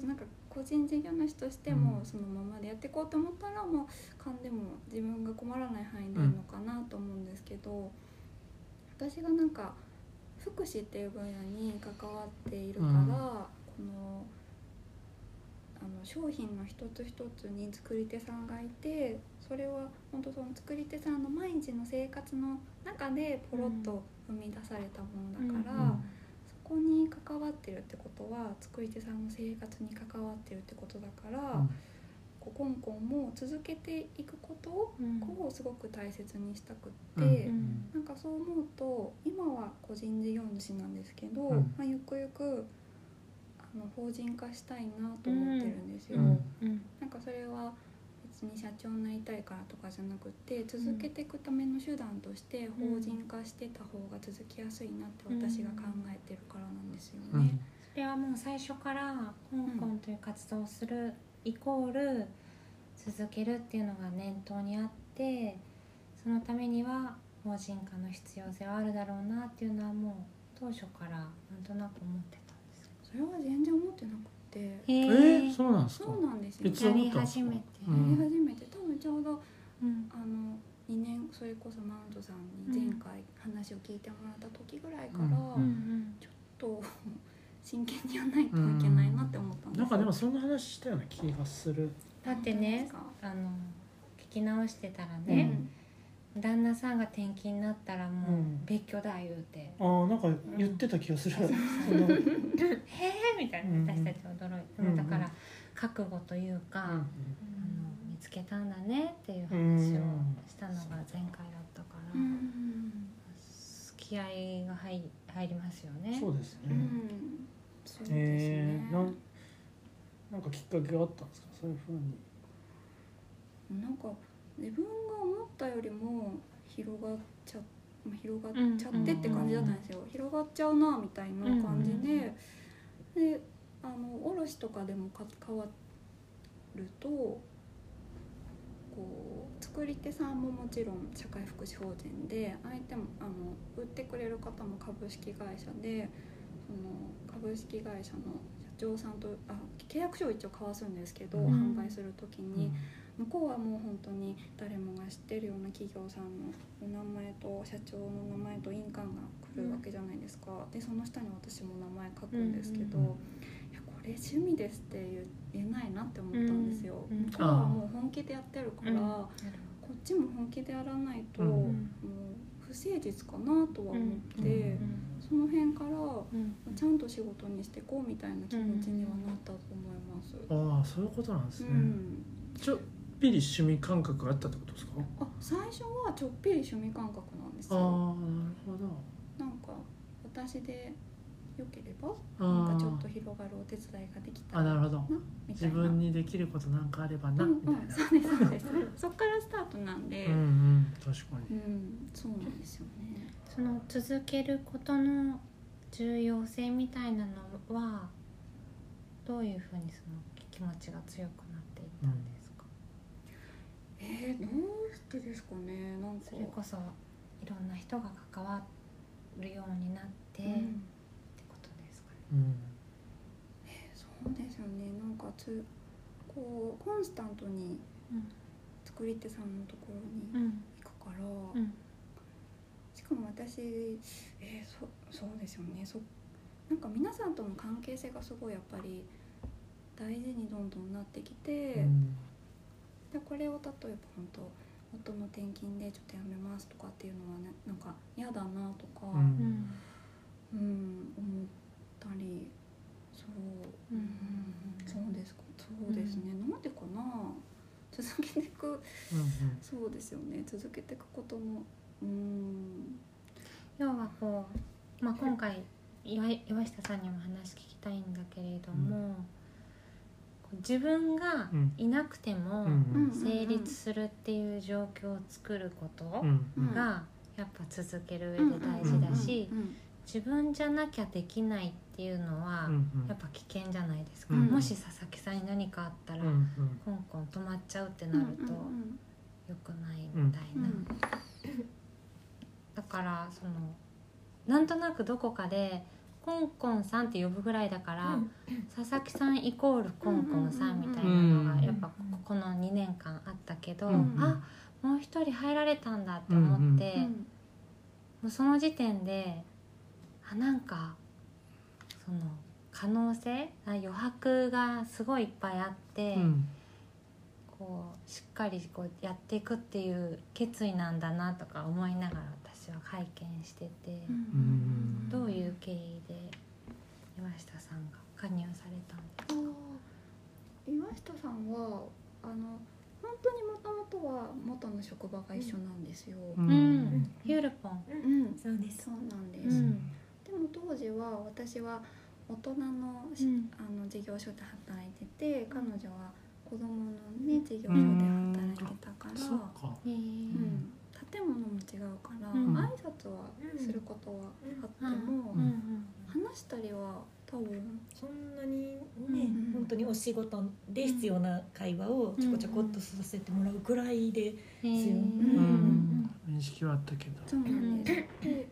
なんか個人事業主としてもうん。そのままでやっていこうと思ったらもう勘でも自分が困らない範囲でいいのかなと思うんですけど、私がなんか福祉っていう分野に関わっているから、うん。このあの商品の一つ一つに作り手さんがいてそれは本当その作り手さんの毎日の生活の中でポロッと生み出されたものだから。うんそこに関わってるってことは作り手さんの生活に関わってるってことだから、うん。こうコンコンも続けていくことうん。をすごく大切にしたくって、うん。なんかそう思うと今は個人事業主なんですけど、うん。まあ、ゆくゆくあの法人化したいなと思ってるんですよ。うん。うん。なんかそれは別に社長になりたいからとかじゃなくて続けていくための手段として法人化してた方が続きやすいなって私が考えてるからなんですようん。ね。それはもう最初から香港という活動をするイコール続けるっていうのが念頭にあってそのためには法人化の必要性はあるだろうなっていうのはもう当初からなんとなく思ってたんですそれは全然思ってなくて。へえー、そうなんですか。そうなんですよ。いつ思やり始めて、うやりん始めて多分ちょうどうん。あの2年それこそマウントさんに前回話を聞いてもらった時ぐらいから、うん。うん。うんと真剣にやらないといけないなって思ったんですなんかでもそんな話したような気がする。だってね本あの聞き直してたら当ですかね、旦那さんが転勤になったらもううん。別居だ言うて、ああなんか言ってた気がする、[LAUGHS] へえみたいな。私たち驚いて、うんだから覚悟というか、あの見つけたんだねっていう話をしたのが前回だったから、気合が入入りますよね。そうですね、うん。そうですね、えー、なんなんかきっかけがあったんですか？そういうふうに。なんか自分が思ったよりも広がっちゃまあ広がっちゃってって感じだったんですよ、広がっちゃうなみたいな感じで、であの卸とかでもか変わるとこう作り手さんももちろん社会福祉法人で相手もあの売ってくれる方も株式会社でその株式会社の社長さんとあ契約書を一応交わすんですけど、うん販売する時に。向こうはもう本当に誰もが知ってるような企業さんのお名前と社長の名前と印鑑が来るわけじゃないですか、でその下に私も名前書くんですけど、うんうんいやこれ趣味ですって言えないなって思ったんですよ、うんうん向こうはもう本気でやってるから、うん。こっちも本気でやらないと、うんもう不誠実かなとは思って、その辺からうん。ちゃんと仕事にしていこうみたいな気持ちにはなったと思います。ああそういうことなんですね、うん。ちょっぴり趣味感覚があったってことですか？あ最初はちょっぴり趣味感覚なんですああよなるほど。なんか私でよければあなんかーちょっと広がるお手伝いができたらあなるほど。自分にできることなんかあればな、うんみたいな。うん、そうですそうです。[LAUGHS] そっからスタートなんで。うんうん確かうにんそうなんですよね。その続けることの重要性みたいなのはどういうふうにその気持ちが強くなっていったんですか、えー、どうしてですかねなんか。それこそいろんな人が関わるようになって、うん。ってことですかね。うん。そうですよねなんかつこうコンスタントに作り手さんのところにうん。行くから、うん。しかも私えー、そそうですよねそなんか皆さんとの関係性がすごいやっぱり大事にどんどんなってきて、うんでこれを例えば本当夫の転勤でちょっとやめますとかっていうのはねなんか嫌だなとか、ううん。んうん思ったりそう、うん。そうですかそうですね、なんでかな？続けていくうんそうですよね。続けていくこともうん。要はこう、まあ、今回岩岩下さんにも話聞きたいんだけれども、自分がいなくてもうん成立するっていう状況を作ることがやっぱ続ける上で大事だし自分じゃなきゃできないっていうのはうんやっぱ危険じゃないですか、うん。もし佐々木さんに何かあったら、うんうん。香港止まっちゃうってうんなるとうん良くないみたいな、うん。だからそのなんとなくどこかでコンコンさんって呼ぶぐらいだから、佐々木さんイコールコンコンさんみたいなのがうんやっぱここの2年間あったけど、うんあもう一人入られたんだって思って、うん。もうその時点であなんかその可能性あ余白がすごいいっぱいあって、うん。こうしっかりこうやっていくっていう決意なんだなとか思いながら私は拝見してて、うん。どういう経緯で岩下さんが加入されたんですか、岩下さんはあの本当にもともとは元の職場が一緒なんですよ。ううん。ん。ヒュールポン、うん。そうです。そうなんです、うん。でも当時は私は大人のし、うん。あの事業所で働いてて彼女は子供のね事業所で働いてたから、そうか。へえうん建物も違うから、うん。挨拶はすることはあっても、うん。うん話したりは多分そんなにね、うん。本当にお仕事で必要な会話をちょこちょこっとさせてもらうぐらいで、へえ強いうん。認識はあったけど。そうなんです。で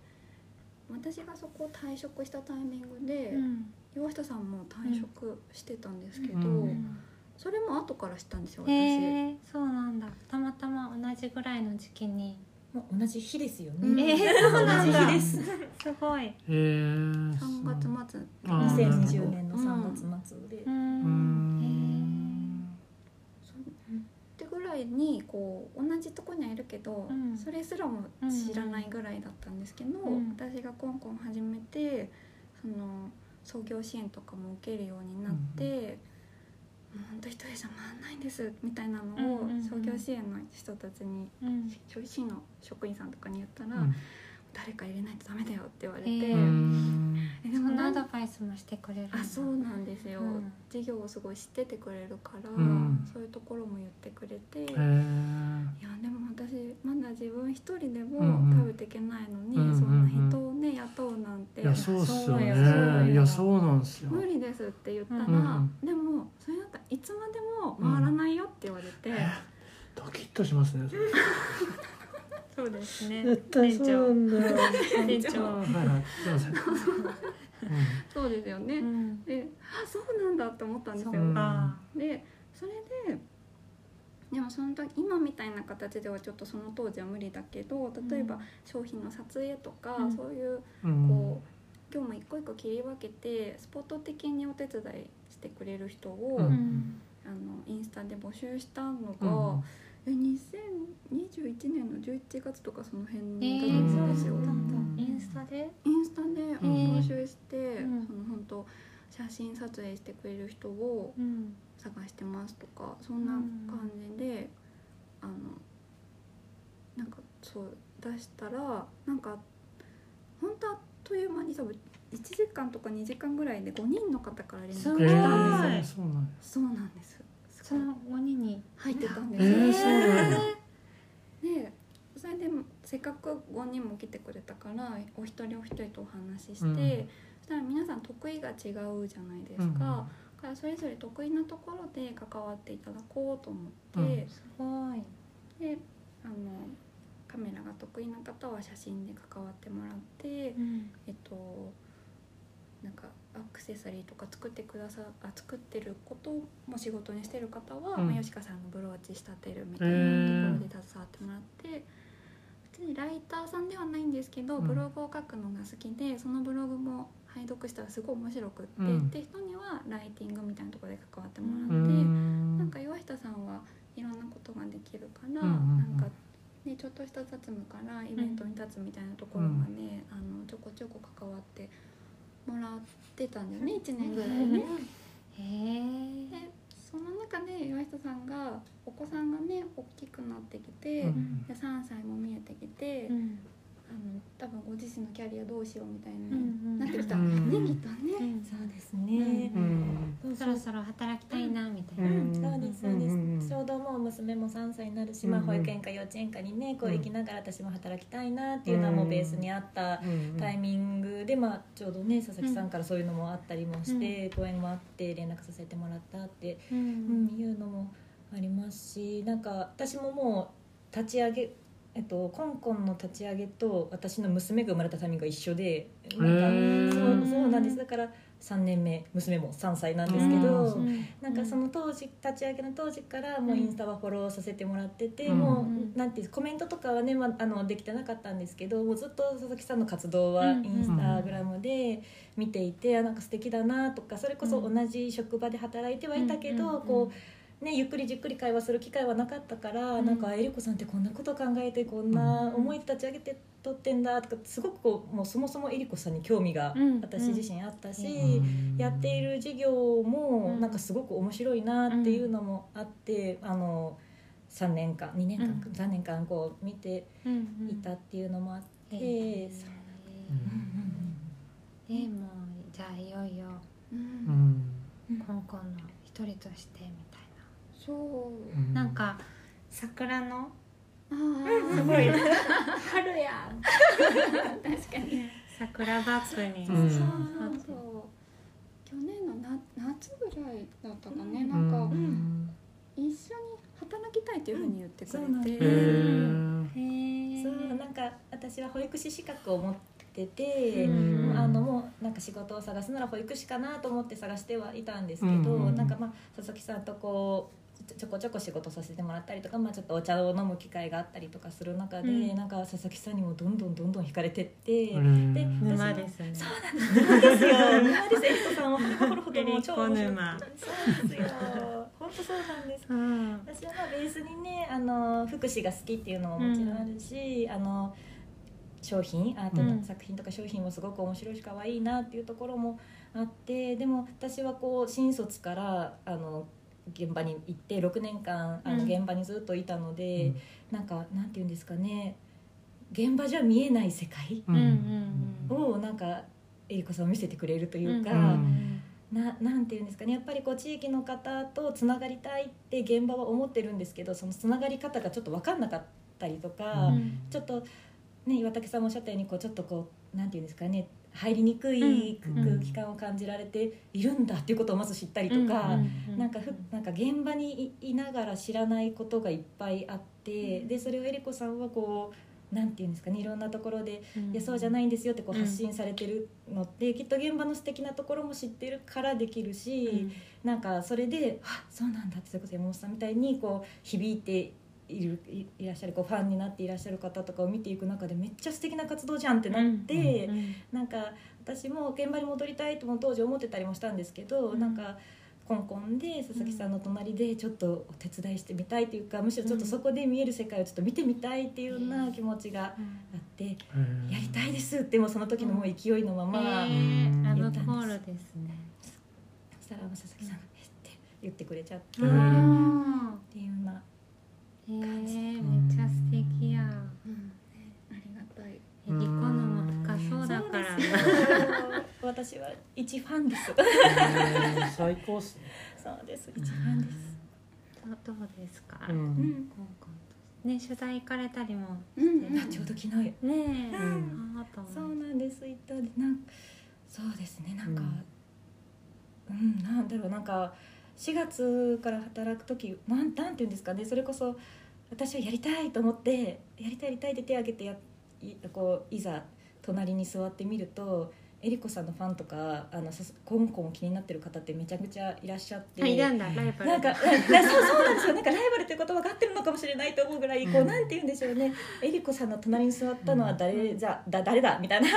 私がそこを退職したタイミングで、うん。岩下さんも退職してたんですけど、うん。それも後から知ったんですよ私。へえそうなんだ。たまたま同じぐらいの時期にもう同じ日ですよね、うんえーそうなんだ。同じ日ですすごい。へえ3月末。あー2020年の3月末で、うってぐらいにこう同じとこにはいるけど、うん。それすらも知らないぐらいだったんですけど、うん。私がコンコン始めてその創業支援とかも受けるようになって。本当一人じゃ回んないんですみたいなのをうんうんうん。創業支援の人たちにうん。市の職員さんとかに言ったら、うん誰か入れないとダメだよ」って言われて、えでそんなアもなんドバイスもしてくれるあそうなんですよ、うん。授業をすごい知っててくれるから、うん。そういうところも言ってくれて、へいーやでも私まだ自分一人でもうんうん。食べていけないのに、うんうんうん。そんな人をね雇うなんて。いやそうっすよね。いやそうなんですよ。無理ですって言ったら、うんでもそれだったらいつまでも回らないよって言われて、ドキッとしますねそれ [LAUGHS] そうですね。絶対そうなんだよ。店長。[LAUGHS] そうですよね、うん。であそうなんだって思ったんですよ、でそれででもその時今みたいな形ではちょっとその当時は無理だけど例えば商品の撮影とか、うん。そういううん。こう業務一個一個切り分けてスポット的にお手伝いしてくれる人を、うん。ん。あのインスタで募集したのうん。が、え2021年の11月とかその辺えだったんですよ。そうなんだうんインスタで？インスタで募集して、うんその本当写真撮影してくれる人をうん探してますとかそんな感じで、あのなんかそう出したらなんか本当あっという間に多分1時間とか2時間ぐらいで5人の方から連絡来たんーですよ。そうなんです。その5人に入ってたんえですよ。ーそうなんやでそれでせっかく5人も来てくれたからお一人お一人とお話しして、うん。そしたら皆さん得意が違うじゃないですか、うん。だからそれぞれ得意なところで関わっていただこうと思って、うん。すごい。であのカメラが得意な方は写真で関わってもらって、うん。えっとなんかアクセサリーとか作ってくださあ作ってることも仕事にしてる方は、うん。まあ、吉川さんのブローチ仕立てるみたいなところで携わってもらって、別にライターさんではないんですけど、うん。ブログを書くのが好きでそのブログも拝読したらすごい面白くって、うん。って人にはライティングみたいなところで関わってもうらって、ん。なんか岩下さんはいろんなことができるから、うんうんうん。なんか。ね、ちょっとした雑務からイベントに立つみたいなところがね、あのちょこちょこ関わってもらってたんだよね1年ぐらいね。へえでその中で岩下さんがお子さんがね大きくなってきて、うん。で3歳も見えてきて、うん。あの多分ご自身のキャリアどうしようみたいにうんなってきた。ね、きっとね。そうですね、うん。そろそろ働きたいなみたいな、うん。そうですそうです、ちょうどもう娘も3歳になるし、うんまあ、保育園か幼稚園かにねこううん行きながら私も働きたいなっていうのはもうベースにあったうんタイミングで、まあ、ちょうどね佐々木さんからそういうのもあったりもして、ご縁もあって連絡させてもらったって、いうのもありますしなんか私ももう立ち上げえっと、コンコンの立ち上げと私の娘が生まれたタイミングが一緒でなんかそうそうなんです。だから3年目娘も3歳なんですけうどんなんかその当時立ち上げの当時からもうインスタはフォローさせてもらってて、うん。もうなんていうコメントとかはね、まあ、あのできてなかったんですけどもうずっと佐々木さんの活動はうんインスタグラムで見ていて、あなんか素敵だなとかそれこそうん。同じ職場で働いてはいたけど、うん。こう。ね、ゆっくりじっくり会話する機会はなかったから、うん。なんかえりこさんってこんなこと考えてこんな思いで立ち上げてとってんだとかすごくこうもうそもそもえりこさんに興味がうん。私自身あったし、うん。やっている事業もうん。なんかすごく面白いなっていうのもあって、あの3年間2年間、うん。3年間こう見てうんいたっていうのもあって、へえそうでもじゃあいよいよううん。ん。香港の一人としてみたいそう、うんな、なんか桜の。ああすごい春や確かに。桜バッグに、うんそうそう。去年のな夏ぐらいだったかね、なんかうん。一緒に働きたいっていうふうに言ってくれて、へうん。そうなんでー。へえそうなんか私は保育士資格を持ってて、うん。あのもうなんか仕事を探すなら保育士かなと思って探してはいたんですけど、うん。なんかまあ佐々木さんとこうちょこちょこ仕事させてもらったりとか、まあ、ちょっとお茶を飲む機会があったりとかする中で、うんなんか佐々木さんにもどんどんどんどん惹かれてって。うんで沼ですねそうなんです。よ。沼です。エリコさんは掘るほどもう超面白い。そうですよ。本当そうなんです。うん私はまあベースにねあの福祉が好きっていうのももちろんあるし、あの商品アートうんの作品とか商品もすごく面白いし可愛いなっていうところもあってでも私はこう新卒からあの現場に行って6年間あのうん。現場にずっといたので、なんかなんて言うんですかね。現場じゃ見えない世界うん。うんをなんかえりこさんを見せてくれるというか、うん。ななんていうんですかね。やっぱりこう地域の方とつながりたいって現場は思ってるんですけどそのつながり方がちょっと分かんなかったりとか、うん。ちょっとね岩竹さんもおっしゃったようにこうちょっとこうなんていうんですかね入りにくいうん。空気感を感じられているんだっていうことをまず知ったりとか、うん。なんかふなんか現場にいいながら知らないことがいっぱいあって、でそれをえりこさんはこうなんていうんですかねいろんなところで「いやそうじゃないんですよ」ってこううん。発信されてるのって、きっと現場の素敵なところも知ってるからできるし、なんかそれで「あそうなんだ」ってそれこそ山本さんみたいにこう響いているいいらっしゃるこうファンになっていらっしゃる方とかを見ていく中でめっちゃ素敵な活動じゃんってなって、なんか私も現場に戻りたいとも当時思ってたりもしたんですけど、うんなんかコンコンで佐々木さんの隣でちょっとお手伝いしてみたいというかむしろちょっとそこで見える世界をちょっと見てみたいっていうような気持ちがあって、やりたいですってもうその時のもう勢いのまま、えーラブコールです。ね。そしたら佐々木さんが「えっ?」て言ってくれちゃって、うっんていうような。えー、めっちゃ素敵やうん。ありがたい。えリコのも深そうだから。私は一ファンです。えー最高っすね。そうです。一ファンです。どうですか、ううん。ね取材行かれたりもうん。あちょうど昨日ねえ、ん。あとそうなんです。行った。でなんそうですね。なんかううん、なんだろう。なんか4月から働く時なんなんていうんですかね。それこそ私はやりたいと思ってやりたいやりたいって手を挙げてやいこういざ隣に座ってみるとえりこさんのファンとかあのさコンコン気になってる方ってめちゃくちゃいらっしゃって。あいるんだライバルなんかな [LAUGHS] そうそうなんですよ。なんかライバルっていう言葉が合ってるのかもしれないと思うぐらいこう、うん。なんて言うんでしょうね。えりこさんの隣に座ったのは誰じゃ、だ誰だみたいな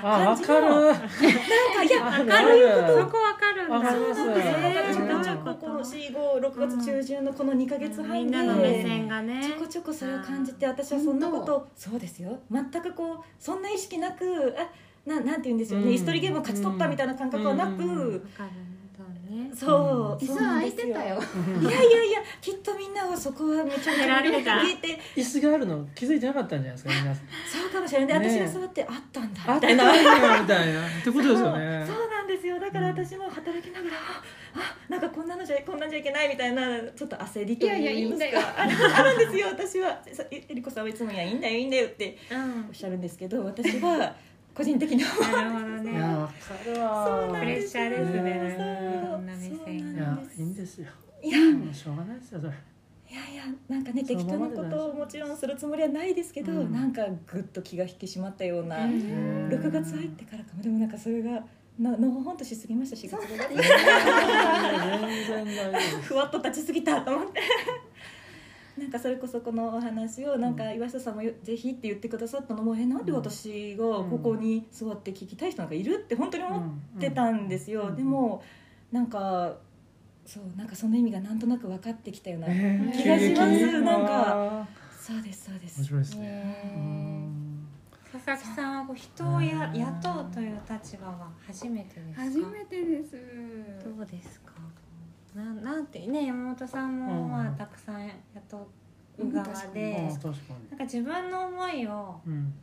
ああわかる。なんかいやわかる。ーそこわかるんだ。わかります。そうなんですよだ。からちょこちょうんここの456月中旬のこの2か月半で、みんなの目線がねちょこちょこそれを感じて私はそんなことそうですよ。全くこうそんな意識なくあななんて言うんですよね、うん。椅子取りゲームを勝ち取ったみたいな感覚はなく、うん。わかるそう。ねそう、椅子空いてたよ。いやいやいやきっとみんなはそこはめちゃめちゃられた見て椅子があるの気づいてなかったんじゃないですか皆さん。そうかもしれない。で、私が座ってあったんだあったみたいな。んやみたいな。ってことですよね。そうそうなんですよ。だから私も働きながら、ああなんかこんなのじゃこんなんじゃいけないみたいなちょっと焦りといやいやいいんだよ。あるあるんですよ。私はさええりこさんはいつも「いやいいんだよいいんだよ」ってうん。おっしゃるんですけど私は個人的にはなるほどいねやわかるわプレッシャーですねねいろん。な目線そういんです。いいんですよ。いや。もうしょうがないですよそれ。いやいやなんかね適当なことをもちろんするつもりはないですけど、うん。なんかぐっと気が引き締まったような、うん。6月入ってからかも。でもなんかそれがなのほほんとしすぎました4月5月全然大丈夫です。ふわっと立ちすぎたと思って。なんかそれこそこのお話をなんか岩下さんもよぜひって言ってくださったのも、えなんで私がここに座って聞きたい人なんかいるって本当に思ってたんですよ、うん。でもなんかそうなんかその意味がなんとなく分かってきたような、えー気がします。な。んかあそうですそうです。ー面白いですね佐々木さんはこう人をや雇うという立場は初めてですか？初めてです。どうですか？ななんてね山本さんもうん。まあたくさん雇う側あでー確かなんか自分の思いを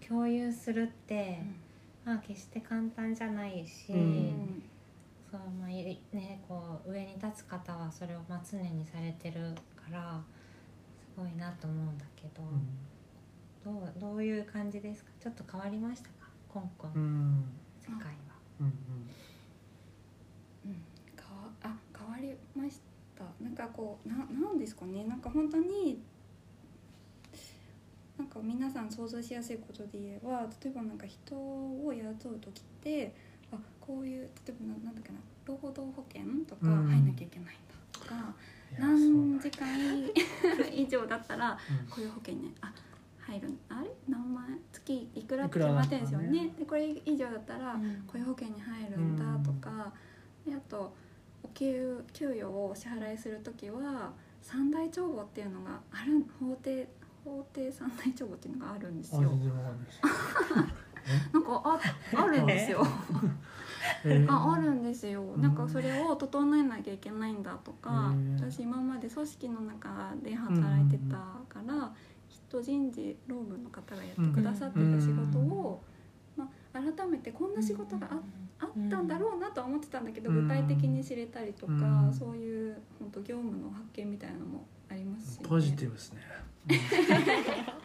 共有するって、まあ決して簡単じゃないし、うん。そうまあいねこう上に立つ方はそれをまあ常にされてるからすごいなと思うんだけど、どうどういう感じですか？ちょっと変わりましたか？香港のうん。世界は。うんうん。かわあ変わりました。なんかこうななんですかね？なんか本当になんか皆さん想像しやすいことで言えば例えばなんか人を雇う時ってあこういう例えばななんだっけな？労働保険とかうん。入んなきゃいけないんだとか、う何時間以上だったらうん。こういう保険ねあ入るあれ？何万円月いくらって決まってるんですよね。なんかでこれ以上だったらうん。雇用保険に入るんだとか、であとお給給与をお支払いする時は三大帳簿っていうのがある法定法定三大帳簿っていうのがあるんですよ。[LAUGHS] なんかああるんですよ。え？[LAUGHS] ー。ああるんですよ。ん。なんかそれを整えなきゃいけないんだとか。私今まで組織の中で働いてたから人人事労務の方がやってくださってた仕事を、まあ、改めてこんな仕事がああったんだろうなとは思ってたんだけど、うん具体的に知れたりとか、うんそういう本当業務の発見みたいなのもありますし、ポジティブですね。う [LAUGHS] ん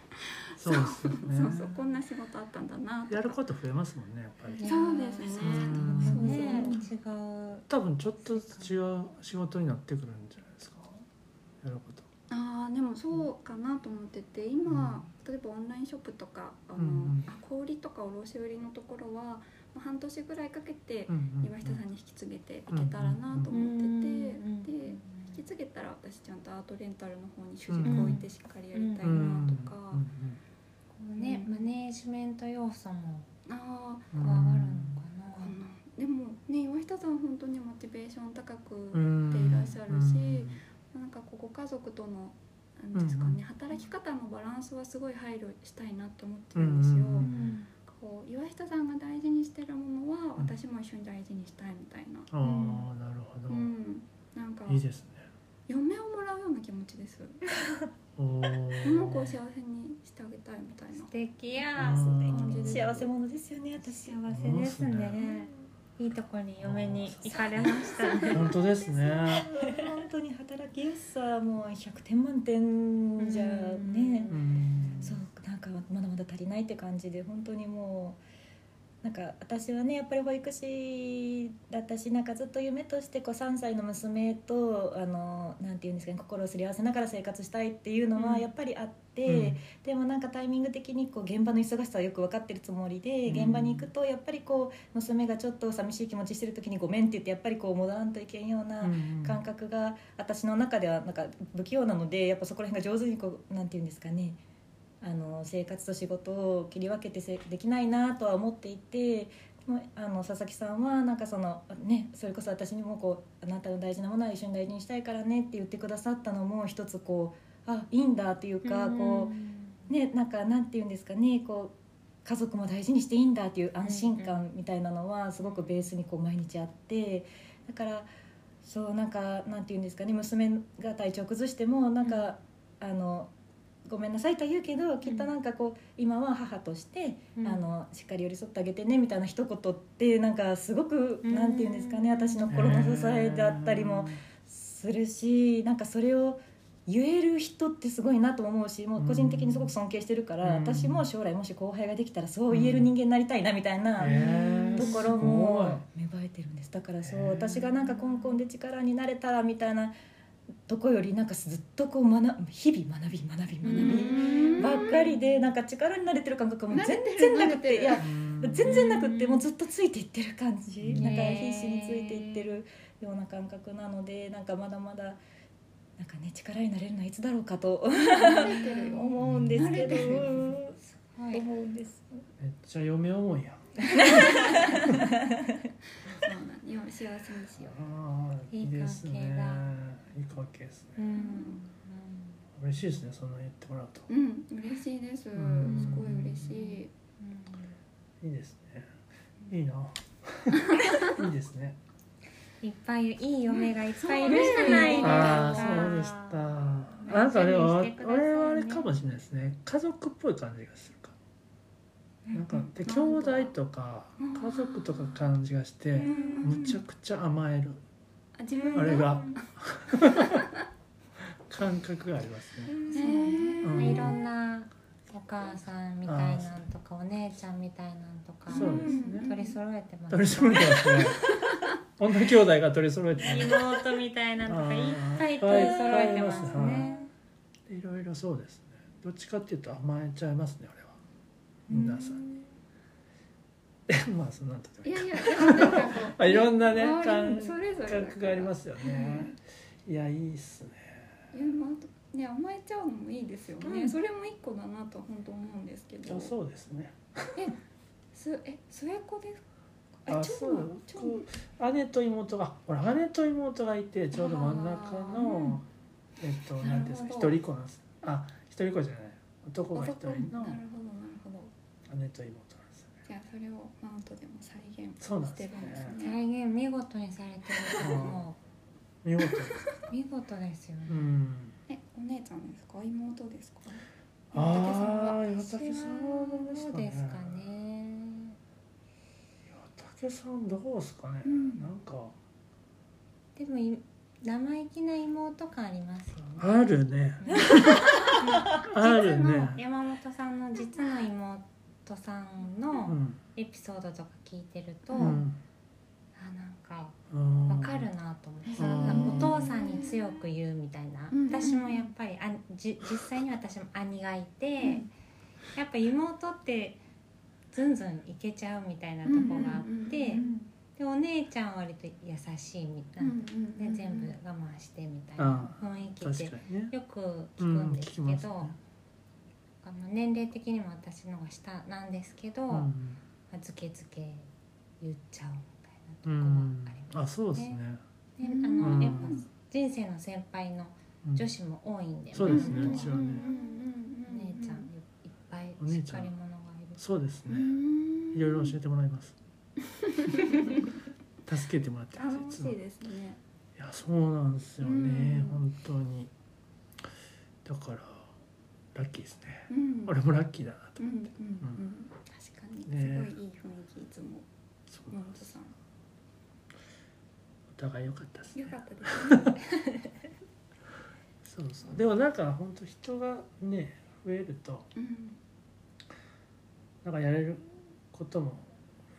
そうですよね。そうそうこんな仕事あったんだなやること増えますもんねやっぱり。そうですねうんねそう違う多分ちょっとずつ違う仕事になってくるんじゃないですか。やること。あーでもそうかなと思ってて今、例えばオンラインショップとかあの、うんあ小売りとか卸売りのところはまあ半年ぐらいかけて岩下さんに引き継げていけたらなと思ってて、で引き継げたら私ちゃんとアートレンタルの方に主軸を置いてしっかりやりたいなとか、うんねマネージメント要素も加わるのかな。でもね岩下さん本当にモチベーション高くうん。でいらっしゃるしなんかこうご家族とのなんですかね、うん働き方のバランスはすごい配慮したいなと思ってうんるんですよ。うんな。こう岩下さんが大事にしてるものはうん私も一緒に大事にしたいみたいな。ああなるほど。うん、なんかいいですね。嫁をもらうような気持ちです。[LAUGHS] おお。この子を幸せにしてあげたいみたいな素。敵やうん幸せ者ですよね私幸せですねいいとこに嫁に行かれましたね本当ですね。本当に働きやすさもう100点満点じゃねうん。そうなんかまだまだ足りないって感じで本当にもうなんか私はねやっぱり保育士だったしなんかずっと夢としてこう3歳の娘とあのなんて言うんですかね心をすり合わせながら生活したいっていうのはやっぱりあって、でもなんかタイミング的にこう現場の忙しさはよく分かってるつもりでうん現場に行くとやっぱりこう娘がちょっと寂しい気持ちしてる時に「ごめん」って言ってやっぱりこう戻らんといけんような。うん。感覚が私の中ではなんか不器用なのでやっぱそこら辺が上手にこうなんていうんですかねあの生活と仕事を切り分けてせできないなとは思っていてあの佐々木さんはなんかそのねそれこそ私にもこう「あなたの大事なものは一緒に大事にしたいからね」って言ってくださったのも一つこうあいいんだというかこうねなんかなんていうんですかねこう家族も大事にしていいんだっていう安心感みたいなのはすごくベースにこう毎日あってだからそうなんかなんていうんですかね娘が体調崩してもなんか、あのごめんなさいとは言うけどきっとなんかこう今は母として、うん。あのしっかり寄り添ってあげてねみたいな一言ってなんかすごく、うん。なんていうんですかね私の心の支えだったりもするしなんかそれを言える人ってすごいなと思うしもう個人的にすごく尊敬してるから、うん。私も将来もし後輩ができたらそう言える人間になりたいなみたいな。ところも芽生えてるんです。だからそう私がなんかコンコンで力になれたらみたいなとこよりなんかずっとこう学日々学び学び学びばっかりでなんか力になれてる感覚も全然なくていやうん。全然なくってもうずっとついていってる感じ。うんなんか必死についていってるような感覚なのでなんかまだまだなんかね力になれるのはいつだろうかと [LAUGHS] 思うんですけど。はい。思うんです。めっちゃ嫁思いやん。[LAUGHS] 幸せにしよああいいですね。いい関係だいい関係ですね。うん嬉しいですねそんな言ってもらうと。ううん嬉しいですすんごい嬉しいいいですね。いいな。[LAUGHS] いいですね。いっぱいいい嫁がいっぱいいるじゃないですかああそうでした。なんかでも俺はあれかもしれないですね。家族っぽい感じがするか。なんかで兄弟とか家族とか感じがしてむちゃくちゃ甘える。あ自分あれが。[LAUGHS] 感覚がありますね。うん。いろんなお母さんみたいなんとかお姉ちゃんみたいなんとかそうですね。取り揃えてます。取り揃えてます。ね。女兄弟が取り揃えてます。妹みたいなのとかいっぱい取り揃えてますね。い。ろいろそうですね。どっちかっていうと甘えちゃいますね、あれ。は。皆さんに。[LAUGHS] まあ、そんなんといいか。いやいや [LAUGHS] まあ、いろんなね、感覚がありますよね。いや、いいっすね。ういやまあね甘えちゃうのもいいですよね、うんそれも一個だなと本当思うんですけどあ、そうですね。すえ末っ子ですか？えあ、長そう姉と妹が、ほら、姉と妹がいて、ちょうど真ん中の。えっと、なんていうんですか、一人っ子なんです。あ、一人っ子じゃない。男が一人の姉と妹なんですよね。じゃあそれをマウントでも再現そうなんですしてるんですね。ね再現見事にされてる。も見事。に。う見事ですよね。うん。えお姉ちゃんですか？妹ですか？ああ岩私竹さんはどうですかね。どうですかね。岩竹さんどうですかね、うん。なんか。でもい生意気な妹感ありますよね。あるね。[LAUGHS] ある実のね山本さんの実の妹さんうのん。エピソードとか聞いてると、うん。あなんかうん。わかるなと思って、うん。お父さんに強く言うみたいな、うん。私もやっぱりあじ実際に私も兄がいて、うん。やっぱ妹ってずんずんいけちゃうみたいなとこがあって、でお姉ちゃんは割と優しいみたいな、で全部我慢してみたいな雰囲気確でかにね。よく聞くんですけど、うんあの年齢的にも私の方が下なんですけど、まうん。あずけずけ言っちゃうみたいなとこはうんありますあそうですね。であうん。のやっぱ人生の先輩のうん女子も多いんで、そうですね周りに一応ね。お姉ちゃんいっぱいお姉ちゃんしっかり。者がいるそうですね。うん。いろいろ教えてもらいます。[LAUGHS] 助けてもらってます楽しいですね。やそうなんですよねうん。本当に。だからラッキーですね。うん。俺もラッキーだなとうんうんう思ってん。確かに。すごいねいい雰囲気いつも。さん。お互い良かったですね。よかったです。ね [LAUGHS] そうそう。でもなんか本当人がね増えるとうん。なんかやれることも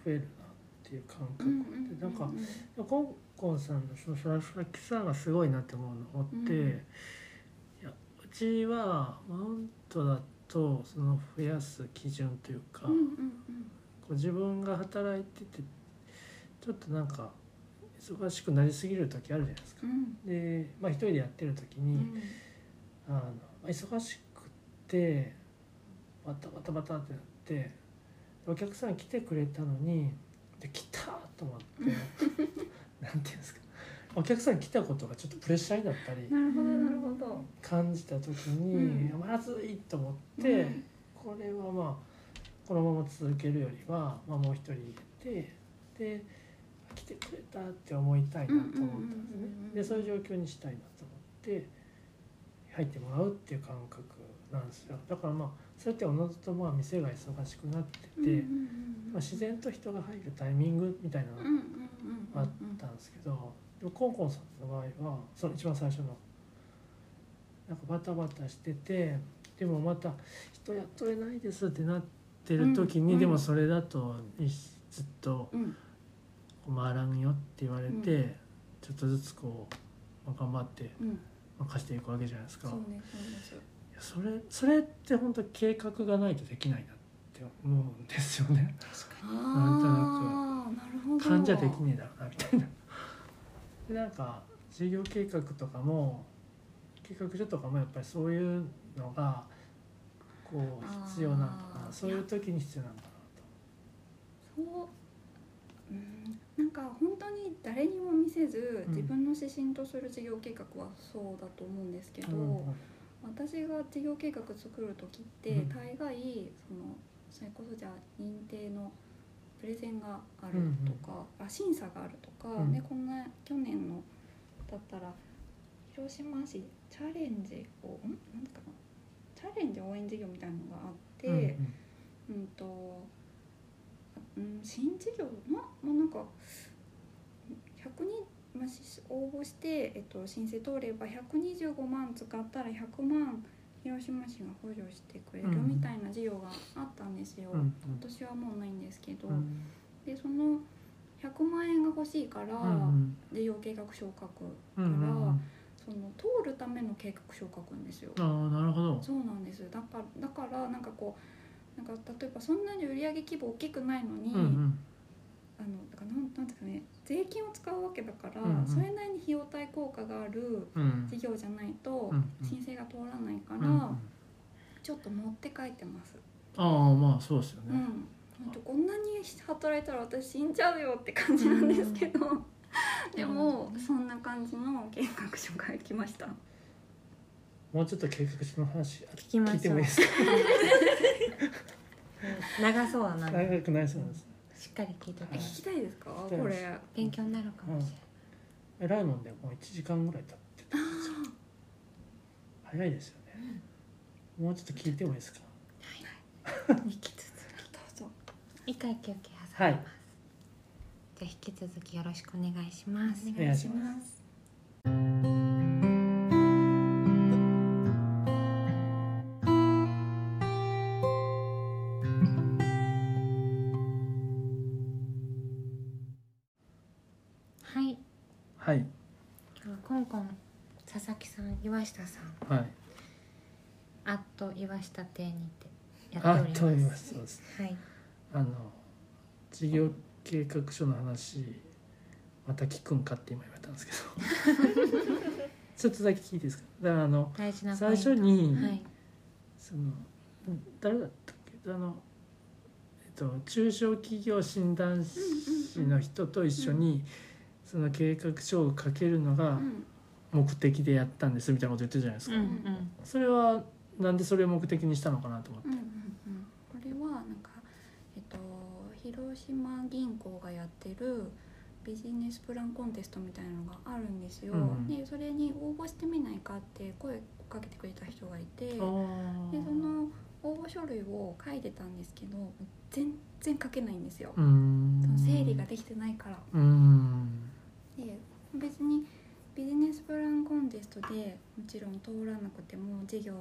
増えるなっていう感覚でなんかコンコンさんのその佐々木さんがすごいなって思うのって、うんちはマウントだとその増やす基準というか、うんうん。こう自分が働いててちょっとなんか忙しくなりすぎる時あるじゃないですか。うん。で、まあ、一人でやってる時に、うん。あのまあ忙しくてバタバタバタってなってお客さん来てくれたのにで来たと思って [LAUGHS] なんていうんですかお客さん来たことがちょっとプレッシャーになったりなるほどなるほど。感じた時に、うん。まずいと思って、うん。これはまあこのまま続けるよりは、まあ、もう一人入れてで来てくれたって思いたいなと思ったんですね。でそういう状況にしたいなと思って入ってもらうっていう感覚なんですよ。だからまあそうやっておのずとまあ店が忙しくなってて、まあ、自然と人が入るタイミングみたいなのがあったんですけど、でもコンコンさんの場合はその一番最初のなんかバタバタしててでもまた人雇えないですってなってる時に、うん。でもそれだといずっとうん。回らんよって言われて、うん。ちょっとずつこう、まあ、頑張ってうん。任していくわけじゃないですか。そうねそうです。それそれって本当計画がないとできないなって思うんですよね。あなんとなく。あなるほど。勘じゃできねえだろうなみたいな。でなんか事業計画とかも計画書とかもやっぱりそういうのがこう必要なのかなそういう時に必要なのかそううんなんか本当に誰にも見せずうん。自分の指針とする事業計画はそうだと思うんですけど、なと。うん。私が事業計画作る時ってうん。大概そのそれこそじゃあ認定のプレゼンがあるとか、あ審査があるとか、うん。でこんな去年のだったら広島市チャレンジをん？なんかなチャレンジ応援事業みたいなのがあって、うんうん。うんと、うん、新事業ままあなんか100人、まあ、し応募して、えっと、申請通れば125万使ったら100万広島市が補助してくれるうん。みたいな事業があったんですよ、うん。うん。今年はもうないんですけど、うん。でその100万円が欲しいから、うん事業計画書を書くうんうんうんうん。その通るための計画書を書くんですよ。ああなるほど。そうなんです。だからだからなんかこうなんか例えばそんなに売上規模大きくないのに、うんうんあのだからなんなんですかね税金を使うわけだから、うんうんそれなりに費用対効果があるうん事業じゃないとうんうん申請が通らないから、うんうんちょっと持って帰ってます。ああまあそうですよね。うん。ほんとこんなに働いたら私死んじゃうよって感じなんですけど、[LAUGHS] でもそんな感じの計画書が来ました。もうちょっと計画書の話聞きましょう聞いてもいいですか？[LAUGHS] 長そうだな長くなりそうなんです。しっかり聞いとえけ聞きたいですか？聞きたいです。これ。勉強になるかもしえらい。もんでもう1時間ぐらい経ってたんですよ早いですよね。もうちょっと聞いてもいいですか？引き続どうぞ。き一回休憩挟みます、じゃあ引き続きよろしくお願いします。お願いします岩下さん。はい。あっと岩下邸にてやあっておりまと言いますすそうです。はい。あの事業計画書の話また聞くんかって今言われたんですけど。[LAUGHS] ちょっとだけ聞いていいですか？だからあの大事な最初に、はい。その誰だったっけ？あの、えっと、中小企業診断士の人と一緒にその計画書を書けるのがうん目的でやったんですみたいなこと言ってるじゃないですか、うんうん。それはなんでそれを目的にしたのかなと思って。うんうんうん。これはなんかえっと広島銀行がやってるビジネスプランコンテストみたいなのがあるんですよ、うんうん。でそれに応募してみないかって声をかけてくれた人がいて。でその応募書類を書いてたんですけど全然書けないんですよ、整理ができてないから。で別にビジネスプランコンテストでもちろん通らなくても事業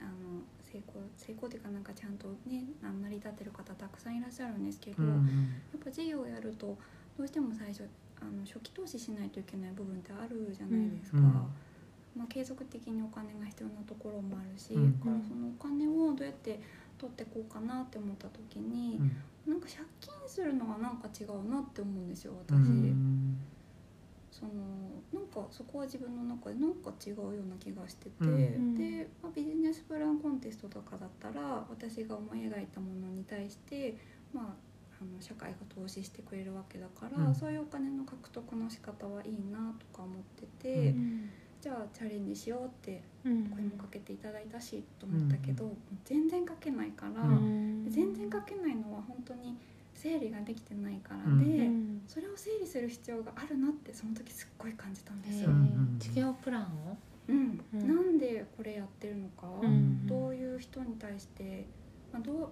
あの成功成功っていうかなんかちゃんとね成り立ってる方たくさんいらっしゃるんですけど、やっうん。ぱ事業をやるとどうしても最初あの初期投資しないといけない部分ってあるじゃないですか。うんまあ、継続的にお金が必要なところもあるし、うんだからそのお金をどうやって取ってこうかなって思った時に、うん。なんか借金するのがなんか違うなって思うんですよ私。うんそのなんかそこは自分の中でなんか違うような気がしてて、うん。で、まあ、ビジネスプランコンテストとかだったら私が思い描いたものに対して、まあ、あの社会が投資してくれるわけだから、うん。そういうお金の獲得の仕方はいいなとか思ってて、うん。じゃあチャレンジしようってうん。声もかけていただいたしと思ったけど、全然書けないから、うん。全然書けないのは本当に整理ができてないからうん。で。うん。それを整理する必要があるなってその時すっごい感じたんでえすよ。事業プランを？うん。うん。なんでこれやってるのか、うんどういう人に対して、まあ、どう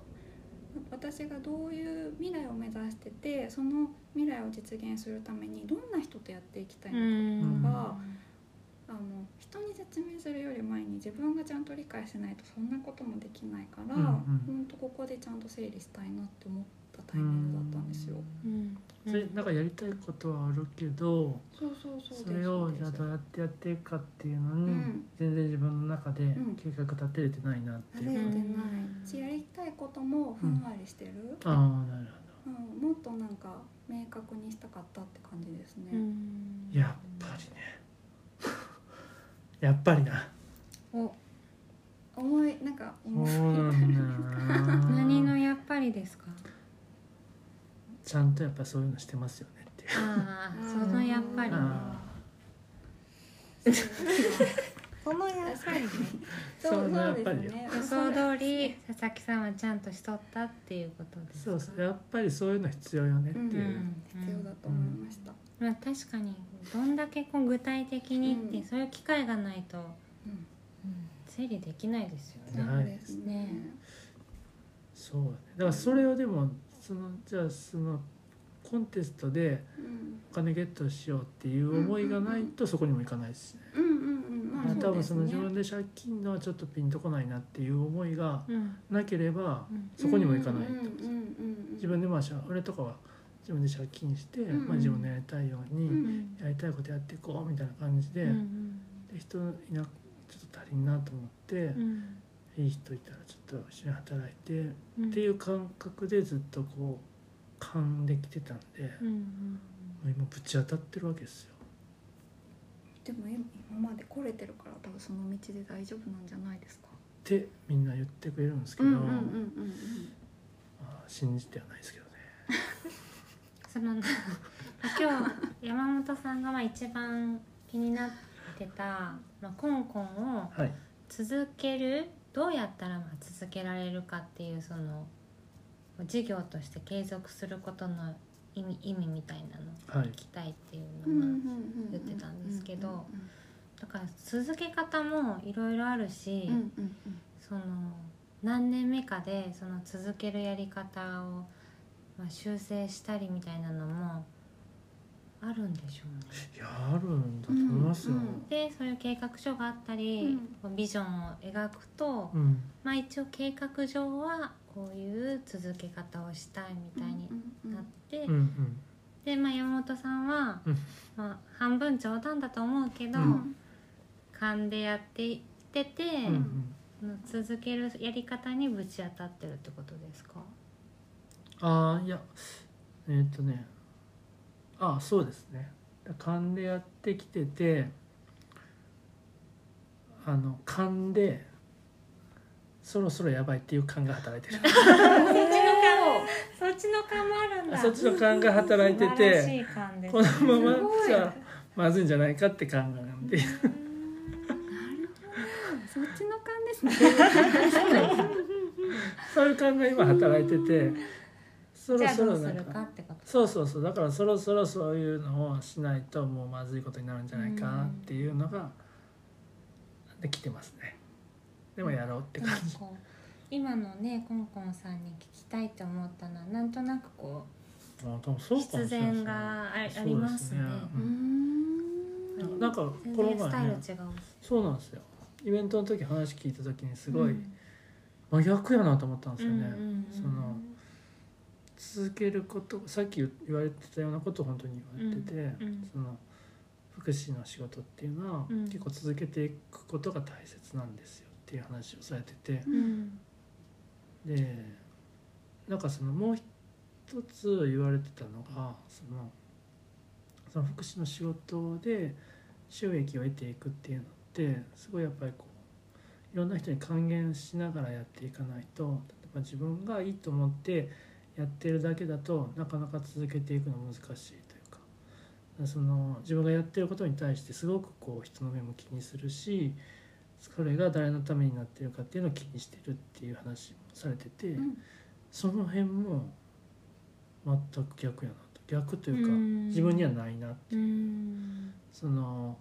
私がどういう未来を目指しててその未来を実現するためにどんな人とやっていきたいのかとかが、あの人に説明するより前に自分がちゃんと理解しないとそんなこともできないから、うんうん。ほんとここでちゃんと整理したいなって思ったタイミングだったんですよ。うん。それなんかやりたいことはあるけどそうそうそうですそれをじゃあどうやってやっていくかっていうのに、うん。全然自分の中でん。計画立てれてないなっていう。か、慣れてないしやりたいこともふんわりしてる、ああなるうん。もっとなんか明確にしたかったって感じですね、うん。ほどやっぱりねやっぱりな。お思いなんかそう思いなんだよな。何のやっぱりですか？ちゃんとやっぱそういうのしてますよねっていう。ああそのやっぱりね。あそのやっぱりね。そうやっそうぱり予想通り佐々木さんはちゃんとしとったっていうことですそうそうやっぱりそういうの必要よねっていう、うん。必要だと思いました、まあ確かにどんだけこう具体的にって、うん。そういう機会がないとうん。整理できないですよね。ないそうですね。そうだね。だからそれをでもそのじゃあそのコンテストでうん。お金ゲットしようっていう思いがないとそこにもいかないしね、うんうんうん。まあ多分そのうですね。自分で借金のはちょっとピンとこないなっていう思いがうん。なければうん。そこにもいかないと、うんうんうんうん自分でまあしゃ俺とかは自分で借金して、うんうん。まあ、自分のやりたいように、うんやりたいことやっていこうみたいな感じで,、うんで人いなちょっと足りんなと思って、うん。いい人いたらちょっと一緒に働いて、うん。っていう感覚でずっとこう勘できてたんで、うんうん。今ぶち当たってるわけですよ。でも今まで来れてるから多分その道で大丈夫なんじゃないですか。ってみんな言ってくれるんですけど、あ信じてはないですけどね。[LAUGHS] その [LAUGHS] 今日山本さんがまあ一番気になってた、まあ、コンコンをはい、続けるどうやったらまあ続けられるかっていうその事業として継続することの意味意味みたいなのをはい。聞きたいっていううんのが、うんうん言ってたんですけどうん。だから続け方もいろいろあるし、うんうんうん。その何年目かでその続けるやり方を、まあ、修正したりみたいなのもあるんでしょうね。いやあるんだと思いますよ、うんうん。でそういう計画書があったり、こうビジョンを描くと、うん。まあ一応計画上はこういう続け方をしたいみたいになって、うんうんで、まあ、山本さんは、うん。まあ、半分冗談だと思うけど、うん。勘でやっていってて、うんうん。その続けるやり方にぶち当たってるってことですか？ああいやえーっ、とね。ああそうですね。勘でやってきててあの勘でそろそろやばいっていう勘が働いてる。[LAUGHS] そっちの勘もあるんだ。そっちの勘が働いててこのままじゃまずいんじゃないかって考えなんで。そっちの勘ですね。[LAUGHS] そういう勘が今働いててそろじゃあどうすそろなんかるかってこと。そうそうそう。だからそろそろそういうのをしないともうまずいことになるんじゃないかなっていうのができてますね。でもやろうって感じ。今のねコンコンさんに聞きたいって思ったのはなんとなくこあ多分そうかもしれないですね。必然があありますね。ううん。うなんか全この然スタイル違前ね。うそうなんですよイベントの時話聞いた時にすごいうん。真逆やなと思ったんですよね、うんうんうん。その続けることさっき言われてたようなことを本当に言われてて、うんその福祉の仕事っていうのは、うん。結構続けていくことが大切なんですよっていう話をされてて。うん。でなんかそのもう一つ言われてたのがそのその福祉の仕事で収益を得ていくっていうのってすごいやっぱりこういろんな人に還元しながらやっていかないと例えば自分がいいと思ってやってるだけだとなかなか続けていくの難しいというか。その自分がやってることに対してすごくこう人の目も気にするしそれが誰のためになってるかっていうのを気にしてるっていう話もされてて、うん。その辺も全く逆やなと。逆というかうん。自分にはないなうん。その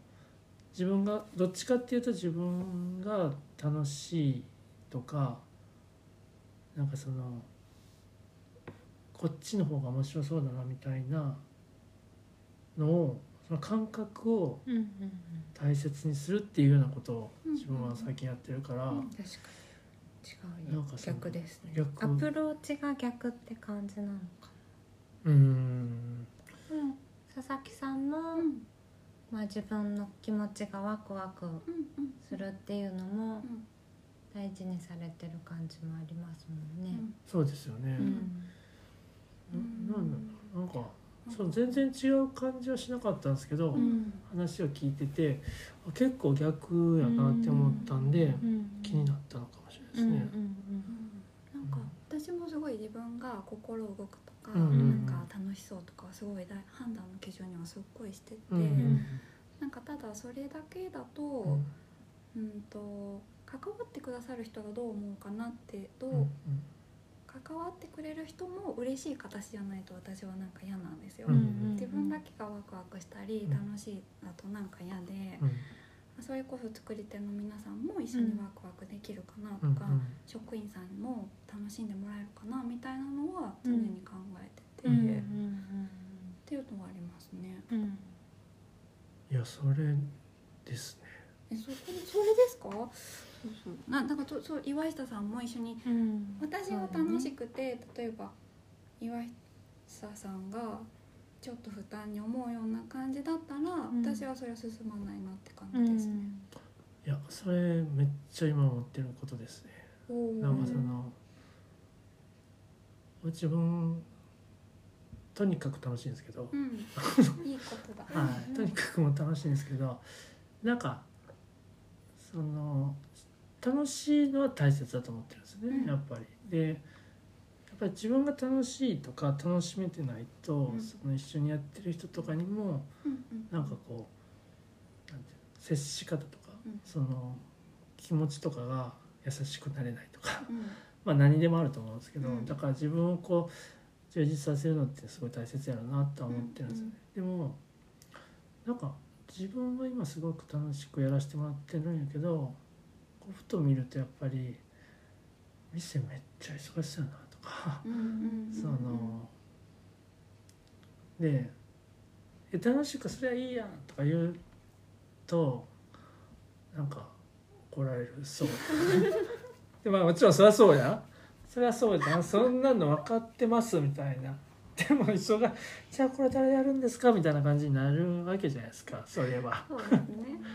自分がどっちかっていうと自分が楽しいとかなんかそのこっちの方が面白そうだなみたいなのをその感覚をうんうん大切にするっていうようなことをうん自分は最近やってるから、うん確かに。違うよなんか逆ですね。逆。アプローチが逆って感じなのかうーん。な佐々木さんの、うん。まあ、自分の気持ちがワクワクうんうん。するっていうのもうん。大事にされてる感じもありますもんね。そうですよね、うんななんかそう全然違う感じはしなかったんですけど、うん。話を聞いててあ結構逆やなって思ったんで、うん。気になったのかもしれうんないですね。なんか私もすごい自分が心動くとか、うんなんか楽しそうとかはすごい大判断の基準にはすっごいしてて、なんかただそれだけだと,、うん。うん、と関わってくださる人がどう思うかなってどう、うん関わってくれる人も嬉しい形じゃないと私はなんか嫌なんですよ。うんうん自分だけがワクワクしたりうん楽しいだとなんか嫌で、うんそれこそ作り手の皆さんも一緒にワクワクできるかなとうんか、職員さんも楽しんでもらえるかなみたいなのは常に考えてて、うんうんっていうのはありますね。うんうんいやそれですね。えそこそれですか？そうそう。ななんかとそう岩下さんも一緒にうん。私は楽しくて、例えば岩下さんがちょっと負担に思うような感じだったら、ん。私はそれは進まないなって感うじですね。ん。いやそれめっちゃ今思ってることですね。なんかその自分とにかく楽しいんですけど、うん、いいことだ。はい、とにかくもう楽しいんですけど。なんかその楽しいのは大切だと思ってるんですね、うん。やっぱり。でやっぱり自分が楽しいとか楽しめてないと、うん。その一緒にやってる人とかにもうんうん。なんかこうなんていうの接し方とか、うん。その気持ちとかが優しくなれないとかうん。[LAUGHS] まあ何でもあると思うんですけど、うん。だから自分をこう充実させるのってすごい大切やろなとは思ってるんですよね、でもなんか自分は今すごく楽しくやらせてもらってるんやけどこうふと見るとやっぱり店めっちゃ忙しそうやなとか。そので「え楽しいかそりゃいいやん」とか言うとなんか怒られるそう。[LAUGHS] でまあもちろんそりゃそうや。そりゃそうじゃん。そんなの分かってますみたいなでも一緒が「じゃあこれ誰やるんですか?」みたいな感じになるわけじゃないですか。そういえば。そうですね。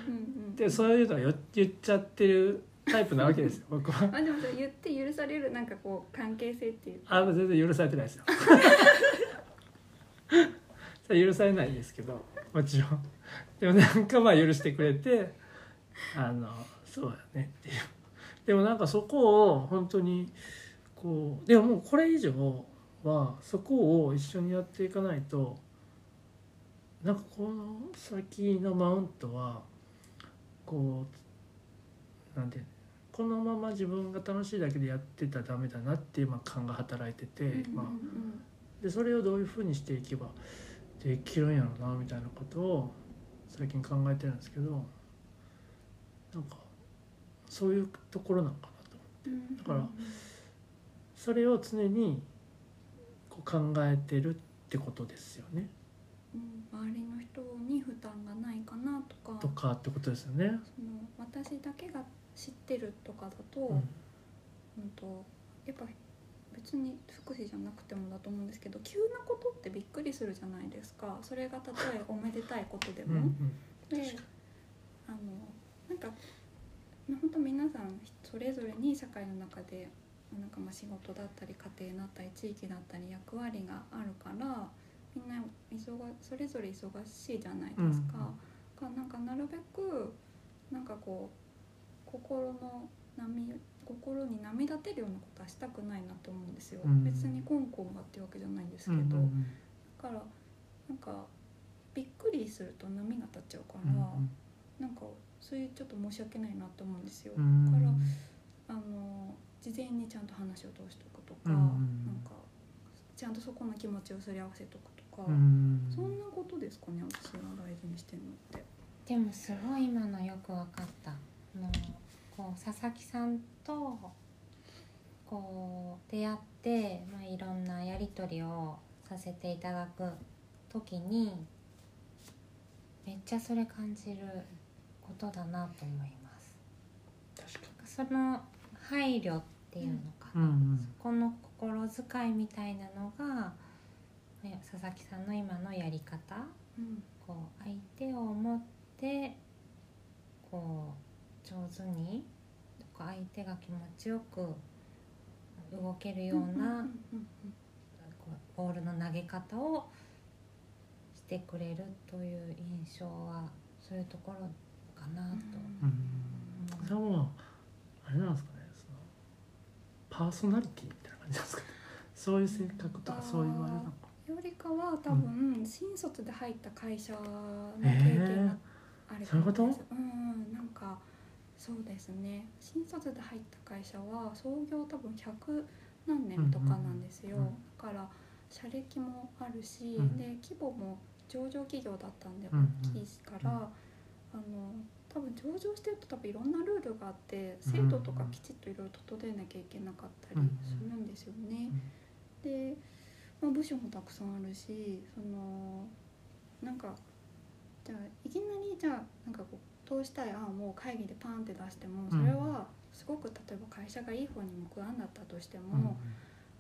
うんうん。でそういうのよ言っちゃってるタイプなわけですよ [LAUGHS] 僕は。あでもそれ言って許されるなんかこう関係性っていうあ全然許されてないですよ。それ許されないですけどもちろん。でもなんかまあ許してくれてあのそうだねっていう。でもなんかそこを本当にこうでももうこれ以上はそこを一緒にやっていかないとなんかこの先のマウントはこうなんてこのまま自分が楽しいだけでやってたらダメだなっていうまあ感が働いてて、まあ、でそれをどういうふうにしていけばできるんやろうなみたいなことを最近考えてるんですけどなんかそういうところなのかなと。うんうん。だからそれを常に考えてるってことですよね。うん周りの人に負担がないかなとか。とかってことですよね。その私だけが知ってるとかだと,、ううんん、とやっぱ別に福祉じゃなくてもだと思うんですけど急なことってびっくりするじゃないですか。それがたとえおめでたいことでも。うんうん。であのなんか本当皆さんそれぞれに社会の中でなんかまあ仕事だったり家庭だったり地域だったり役割があるからみんな忙それぞれ忙しいじゃないですか。がなんかなるべくなんかこう心の波心に波立てるようなことはしたくないなと思うんですよ。うん別にコンコンがっていうわけじゃないんですけど、うんうんうんだからなんかびっくりすると波が立っちゃうから。うんなんかそういうちょっと申し訳ないなと思うんですよ。うんだからあの事前にちゃんと話を通しておくとか、うんなんかちゃんとそこの気持ちをすり合わせとくとか、うんそんなことですかね私が大事にしてるのって。でもすごい今のよく分かった。あのこう佐々木さんとこう出会って、まあ、いろんなやり取りをさせていただく時にめっちゃそれ感じることだなと思います。確かその配慮っていうのかに、うな、んうん。そこの心遣いみたいなのがね佐々木さんの今のやり方。うん。こう相手を思ってこう上手にこう相手が気持ちよく動けるようなボールの投げ方をしてくれるという印象はそういうところかなと。うんそれはもう。あれなんですかパーソナリティみたいな感じですかね。そういう性格とかそういうあれなのかよりかは多分、新卒で入った会社の経験があるそういうこと？うんうん。なんかそうですね。新卒で入った会社は創業多分100何年とかなんですよ、うんうん。うんだから社歴もあるし、うん。で規模も上場企業だったんでうんうん。大きいから、うん。あの多分上場してると多分いろんなルールがあって制度とかきちっといろいろ整えなきゃいけなかったりするんですよね。で、まあ、部署もたくさんあるしそのなんかじゃあいきなりじゃあなんかこう通したい案を会議でパンって出してもそれはすごく例えば会社がいい方に向く案だったとしてうん。も、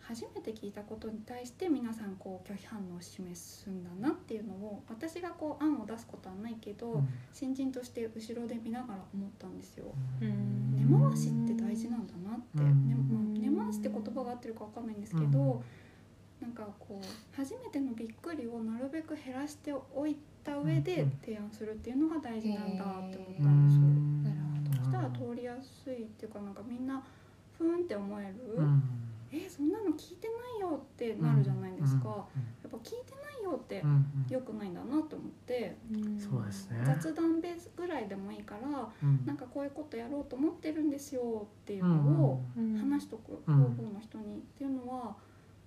初めて聞いたことに対して皆さんこう拒否反応を示すんだなっていうのを私がこう案を出すことはないけど、うん。新人として後ろで見ながら思ったんですよ。うん。根回しって大事なんだなって、うん。ねまあ、根回しって言葉が合ってるかわかんないんですけど、なんかこう初めてのびっくりをなるべく減らしておいた上でうん提案するっていうのが大事なんだって思っうたんですよ。そしたら通りやすいっていうかなんかみんなふーんって思える、うんえそんなの聞いてないよってなるじゃないですか、やっぱ聞いてないよってうんうん。良くないんだなと思って、そうですね。雑談ベースぐらいでもいいからうん。なんかこういうことやろうと思ってるんですよっていううんのをうん。話しとくうん。方々の人にっていうのは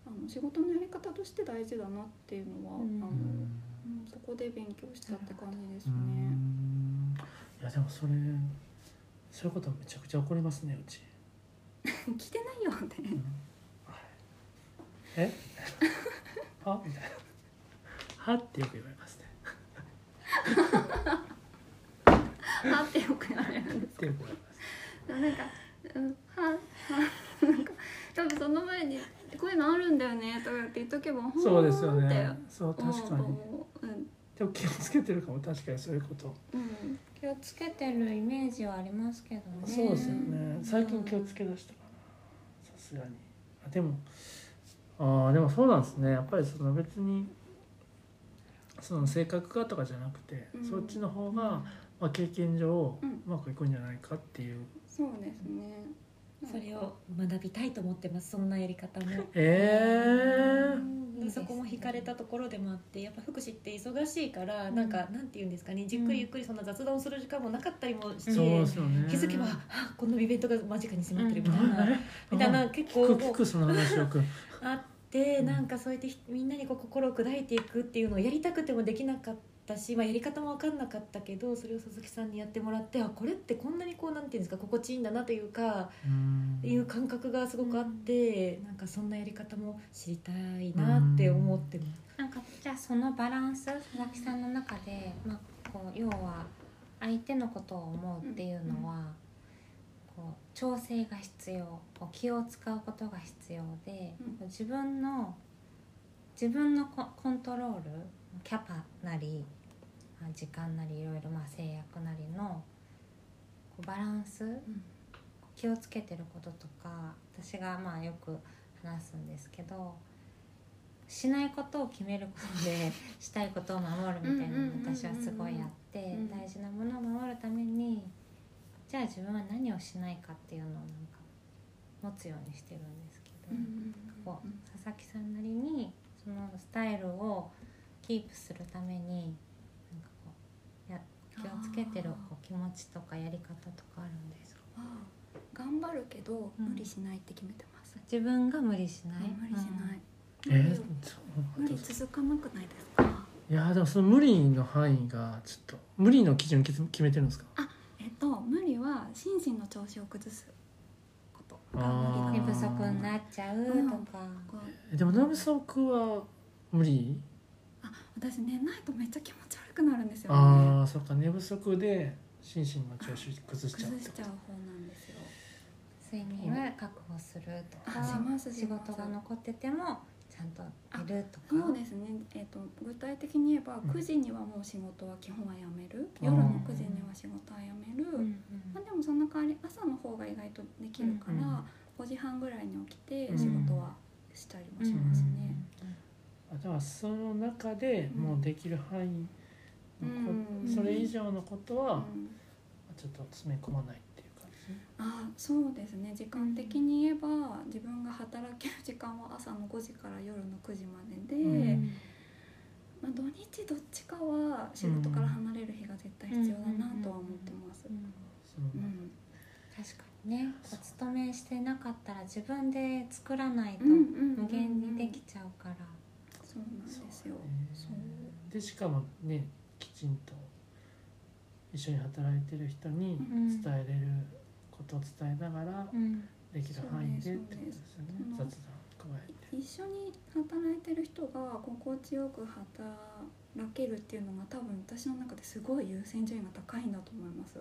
あの仕事のやり方として大事だなっていうのは、うん。あのうんそこで勉強したって感じですうね。ん。いやでもそれそういうことめちゃくちゃ起こりますねうち。[LAUGHS] 着てないよってえ？[LAUGHS] は？みたいな。はってよく言われますね。[LAUGHS] はってよく言われるんですってよく言われます。なんか「うん、はは」なんか多分その前に「こういうのあるんだよね」とかって言っとけば「そうですよね。そう確かに思うう。んでも気をつけてるかも確かにそういうこと。うん。気をつけてるイメージはありますけどね。そうですよね。最近気をつけ出したかな。さすがに。あでもああでもそうなんですね。やっぱりその別にその性格がとかじゃなくて、うん。そっちの方が、まあ、経験上ううんまくいくんじゃないかっていう。そうですね。それを学びたいと思ってますそんなやり方も。えいいですねそこも惹かれたところでもあってやっぱ福祉って忙しいから、なんかなんて言うんですかね。じっくりゆっくりそんな雑談する時間もなかったりもして、ー、そうですよね。気づけばあこのイベントが間近に迫ってるみたいな、えみたいな結構聞く聞くその話よくあってうん。なんかそうやってひみんなにこう心を砕いていくっていうのをやりたくてもできなかったし、まあ、やり方も分かんなかったけどそれを佐々木さんにやってもらってあこれってこんなにこうなんていうんですか心地いいんだなというか、うん。いう感覚がすごくあって、なんかそんなやり方も知りたいなって思ってます。なんかじゃあそのバランス佐々木さんの中で、まあ、こう要は相手のことを思うっていうのは、こう調整が必要こう気を使うことが必要で、うん。自分の自分のココントロールキャパなり、まあ、時間なりいろいろまあ制約なりのこうバランス、気をつけてることとか私がまあよく話すんですけどしないことを決めることで [LAUGHS] したいことを守るみたいなのうんうんうんうんうん私はすごいあってうん。大事なものを守るためにじゃあ自分は何をしないかっていうのをなんか持つようにしてるんですけど、こう佐々木さんなりにそのスタイルをキープするためになんかこうや気をつけてるこう気持ちとかやり方とかあるんですか？あ頑張るけどうん。無理しないって決めてます、自分が無理しない、無理しない、え？ー、そう無理続かなくないですか？いやーでもその無理の範囲がちょっと無理の基準決決めてるんですか？えっと無理は心身の調子を崩すこと。があー。寝無理だ不足になっちゃうとか、こうえでも寝不足は無理？あ私寝ないとめっちゃ気持ち悪くなるんですよ。ねああそっか。寝不足で心身の調子崩しちゃう崩しちゃう方なんですよ。睡眠は確保するとか。あします仕事が残っててもちゃんと寝るとか？そうですね、えー、と具体的に言えばうん。9時にはもう仕事は基本は辞める、夜の9時には仕事は辞める、まあ、でもその代わり朝の方が意外とできるから、うん5時半ぐらいに起きてうん。仕事はしたりもしますね。あだからその中でもうできる範囲うん。それ以上のことはうん。ちょっと詰め込まないあそうですね。時間的に言えば自分が働ける時間は朝の5時から夜の9時までで、うん。まあ、土日どっちかは仕事から離れる日が絶対必要だなとは思ってます。うん確かにね。お勤めしてなかったら自分で作らないとうんうんうん無限にできちゃうから、そうなんですよ。そう。でしかもねきちんと一緒に働いてる人にうん。伝えれることを伝えながらうん。できる範囲でってことですよね。雑談加えて。一緒に働いてる人が心地よく働けるっていうのが多分私の中ですごい優先順位が高いんだと思います。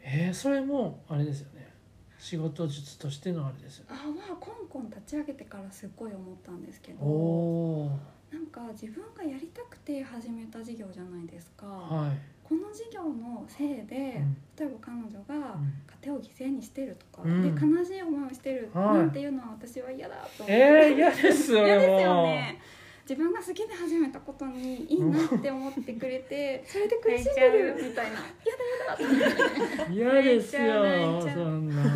えー、それもあれですよね。仕事術としてのあれですよね。あまあコンコン立ち上げてからすっごい思ったんですけどおおなんか自分がやりたくて始めた事業じゃないですか、はい、この事業のせいで、うん。例えば彼女がうん家庭を犠牲にしてるとか、うん。で悲しい思いをしてるはいなんていうのは私は嫌だと思って、えー、嫌ですよ。嫌ですよもね。自分が好きで始めたことにいいなって思ってくれて [LAUGHS] それで苦しんでるみたいな。嫌だ嫌だ嫌ですよそんな。だ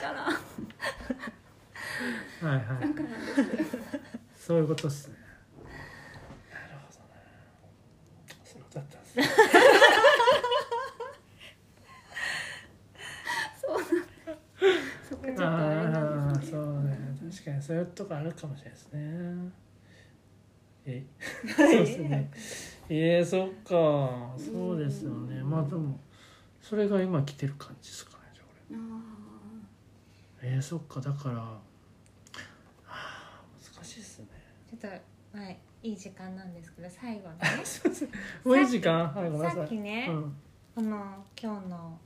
から。はいはい。だからです。そういうことっすね。なるほどな。そうだったんですねそうなんですそこちょっとあれなああんですね。そうね確かにそういうとこあるかもしれないですね。え？そうですね。えー、そっか。そうですよね。まあでもそれが今来てる感じですかねじゃああえー、そっか。だからはあ難しいですね。ちょっとまあいい時間なんですけど最後 [LAUGHS] にね。もういい時間？はいごめんなさい。さっきね、うん。この今日の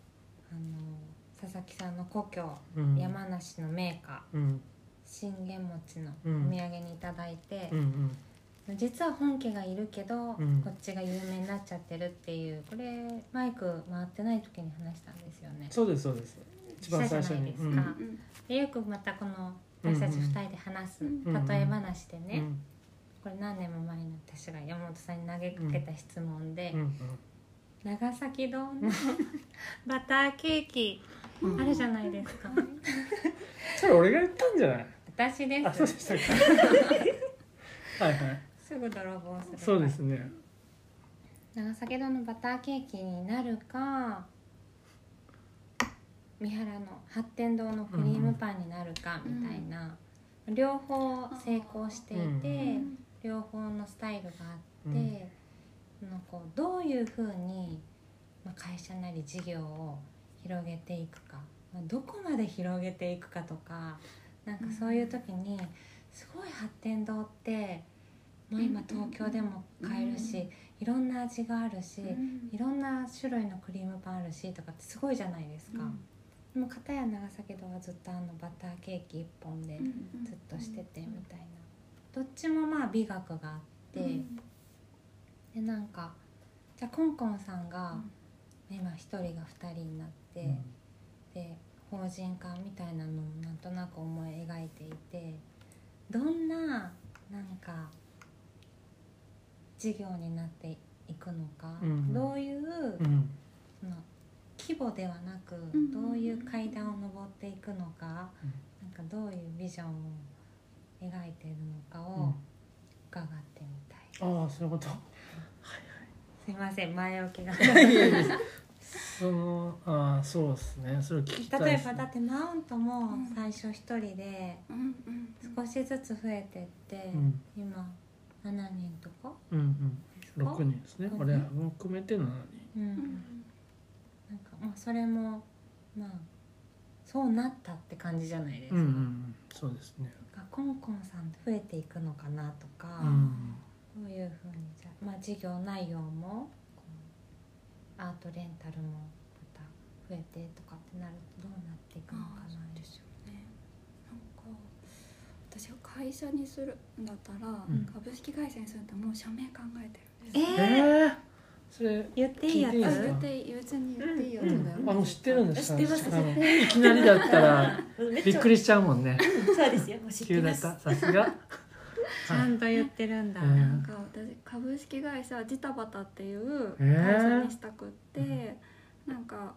あの佐々木さんの故郷、うん。山梨の名家うん。信玄餅のおうん。土産にいただいてうんう、ん。実は本家がいるけど、うん。こっちが有名になっちゃってるっていうこれマイク回ってない時に話したんですよね。そうですそうです。一番最初に。ですか？でよくまたこの私たち2人で話すうん例え話でね、うん。これ何年も前に私が山本さんに投げかけた質問で、うん長崎堂の [LAUGHS] バターケーキあるじゃないですか。[LAUGHS] それ俺が言ったんじゃない？私であそうすでしたか。[LAUGHS] はいはい。すぐ泥棒する。そうですね。長崎堂のバターケーキになるか三原の八天堂のクリームパンになるかみたいな、両方成功していて、うん。両方のスタイルがあって、うん。そのこうどういうふうに、まあ、会社なり事業を広げていくか、まあどこまで広げていくかとかなんかそういう時にすごい発展堂って、まあ、今東京でも買えるし、いろんな味があるし、うん。いろんな種類のクリームパンあるしとかってすごいじゃないですか。うん。でも片や長崎堂はずっとあのバターケーキ1本でうんずっとしててみたいな。どっちもまあ美学があって、うん。でなんかじゃあコンコンさんがうん。今1人が2人になって、うん。で法人化みたいなのをなんとなく思い描いていてどんななんか事業になっていくのか、うんどういう、うん。その規模ではなくんどういう階段を上っていくのか、なんかどういうビジョンを描いているのかうん。を伺ってみたい、ああそういうこと。[LAUGHS] すいません前置きがそのああそうですね。それを聞きたい例えばだってマウントもうん最初一人で少しずつ増えてって、うん。今7人とかうんうん。ですか6人ですね。六人？俺も含めて7人うん、うん。なんかまあそれもまあそうなったって感じじゃないですか、うんうんうん。そうですね。なんかコンコンさんって増えていくのかなとか、うん。どういうふうにじゃあ、まあ、事業内容もアートレンタルもまた増えてとかってなるとどうなっていくのかな。ですよねなんか私が会社にするんだったら、ん。株式会社にするってもう社名考えてるんですえー。えー。それ言っていいやあ聞いていいですか言っていい別に言っていいやつ。だよ、あもう知ってるんですか？知ってます。いきなりだったらびっくりしちゃうもんね。そうですよ。もう知ってます。急だった。さすが [LAUGHS] ちゃんと言ってるんだ、うん。なんか私株式会社ジタバタっていうえー。会社にしたくって、なんか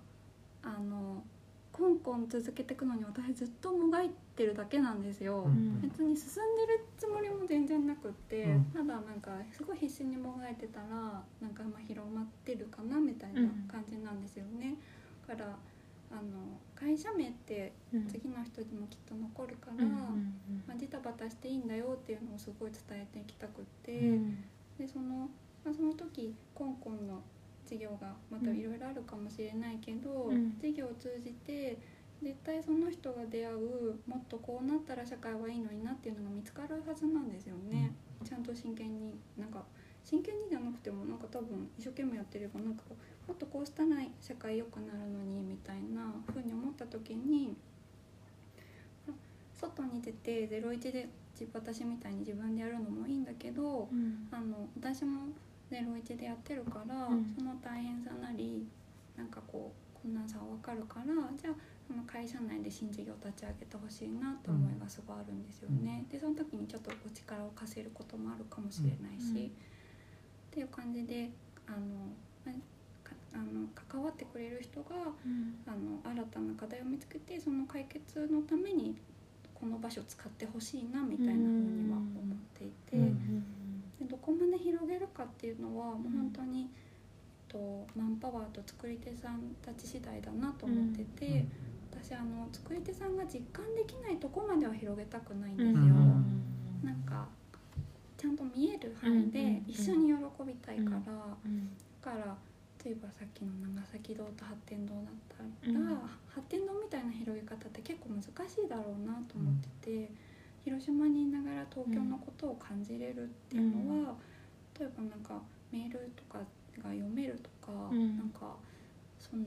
あのコンコン続けていくのに私ずっともがいてるだけなんですよ、うん。別に進んでるつもりも全然なくって、うん。ただなんかすごい必死にもがいてたらなんかまあ広まってるかなみたいな感じなんですよね、だからあの会社名ってうん次の人にもきっと残るから、うんまあ、ジタバタしていいんだよっていうのをすごい伝えていきたくって、うんうん。でその、まあ、その時コンコンの事業がまたいろいろあるかもしれないけど、うん。事業を通じて絶対その人が出会うもっとこうなったら社会はいいのになっていうのが見つかるはずなんですよね、ちゃんと真剣になんか真剣にじゃなくてもなんか多分一生懸命やってればなんかもっとこうしたら社会良くなるのにみたいな風に思った時にあ外に出て01で私みたいに自分でやるのもいいんだけど、うん。あの私も01でやってるから、うん。その大変さなりなんかこう困難さは分かるからじゃあその会社内で新事業立ち上げてほしいなって思いがすごいあるんですよね。でその時にちょっとお力を貸せることもあるかもしれないし、うん。っていう感じであのあの関わってくれる人がうん。あの新たな課題を見つけてその解決のためにこの場所を使ってほしいなみたいなふうには思っていて。うんでどこまで広げるかっていうのはもう本当に、えっと、マンパワーと作り手さんたち次第だなと思ってて、私あの作り手さんが実感できないとこまでは広げたくないんですよ。うん。なんかちゃんと見える範囲で一緒に喜びたいから、だうんから例えばさっきの長崎堂と八天堂だったら、うん。八天堂みたいな広げ方って結構難しいだろうなと思ってて、広島にいながら東京のことを感じれるっていうのは、例えばなんかメールとかが読めるとか、うん。なんかその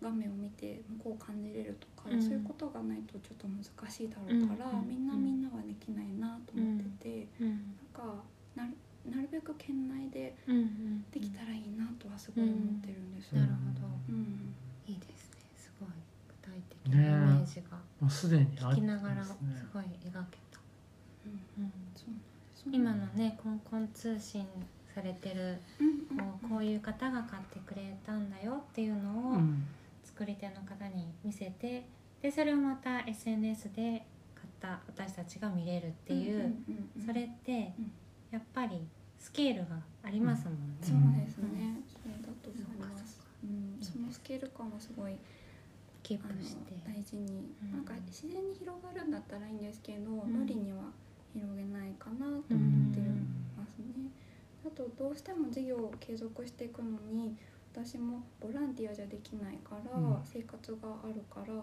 画面を見て向こうを感じれるとか、うん。そういうことがないとちょっと難しいだろうから、うん。みんなみんなはできないなと思ってて、うん。なんかなるなるべく県内でできたらいいなとはすごい思ってるんですよ。なるほど。うん。いいですね。すごい具体的なイメージが。もうすでにあ聞きながらますごい描けた、うん。うん。そう今のねコンコン通信されてるうんうんこうこういう方が買ってくれたんだよっていうのをうん。作り手の方に見せてでそれをまた SNS で買った私たちが見れるっていう、んんうん。それってうん。やっぱりスケールがありますもんね。そうですね、それだと思います。うん、そのスケール感はすごいキープして。大事に、うん。なんか自然に広がるんだったらいいんですけど、ん。無理には広げないかなと思うんってますね。あとどうしても事業を継続していくのに私もボランティアじゃできないから、うん。生活があるから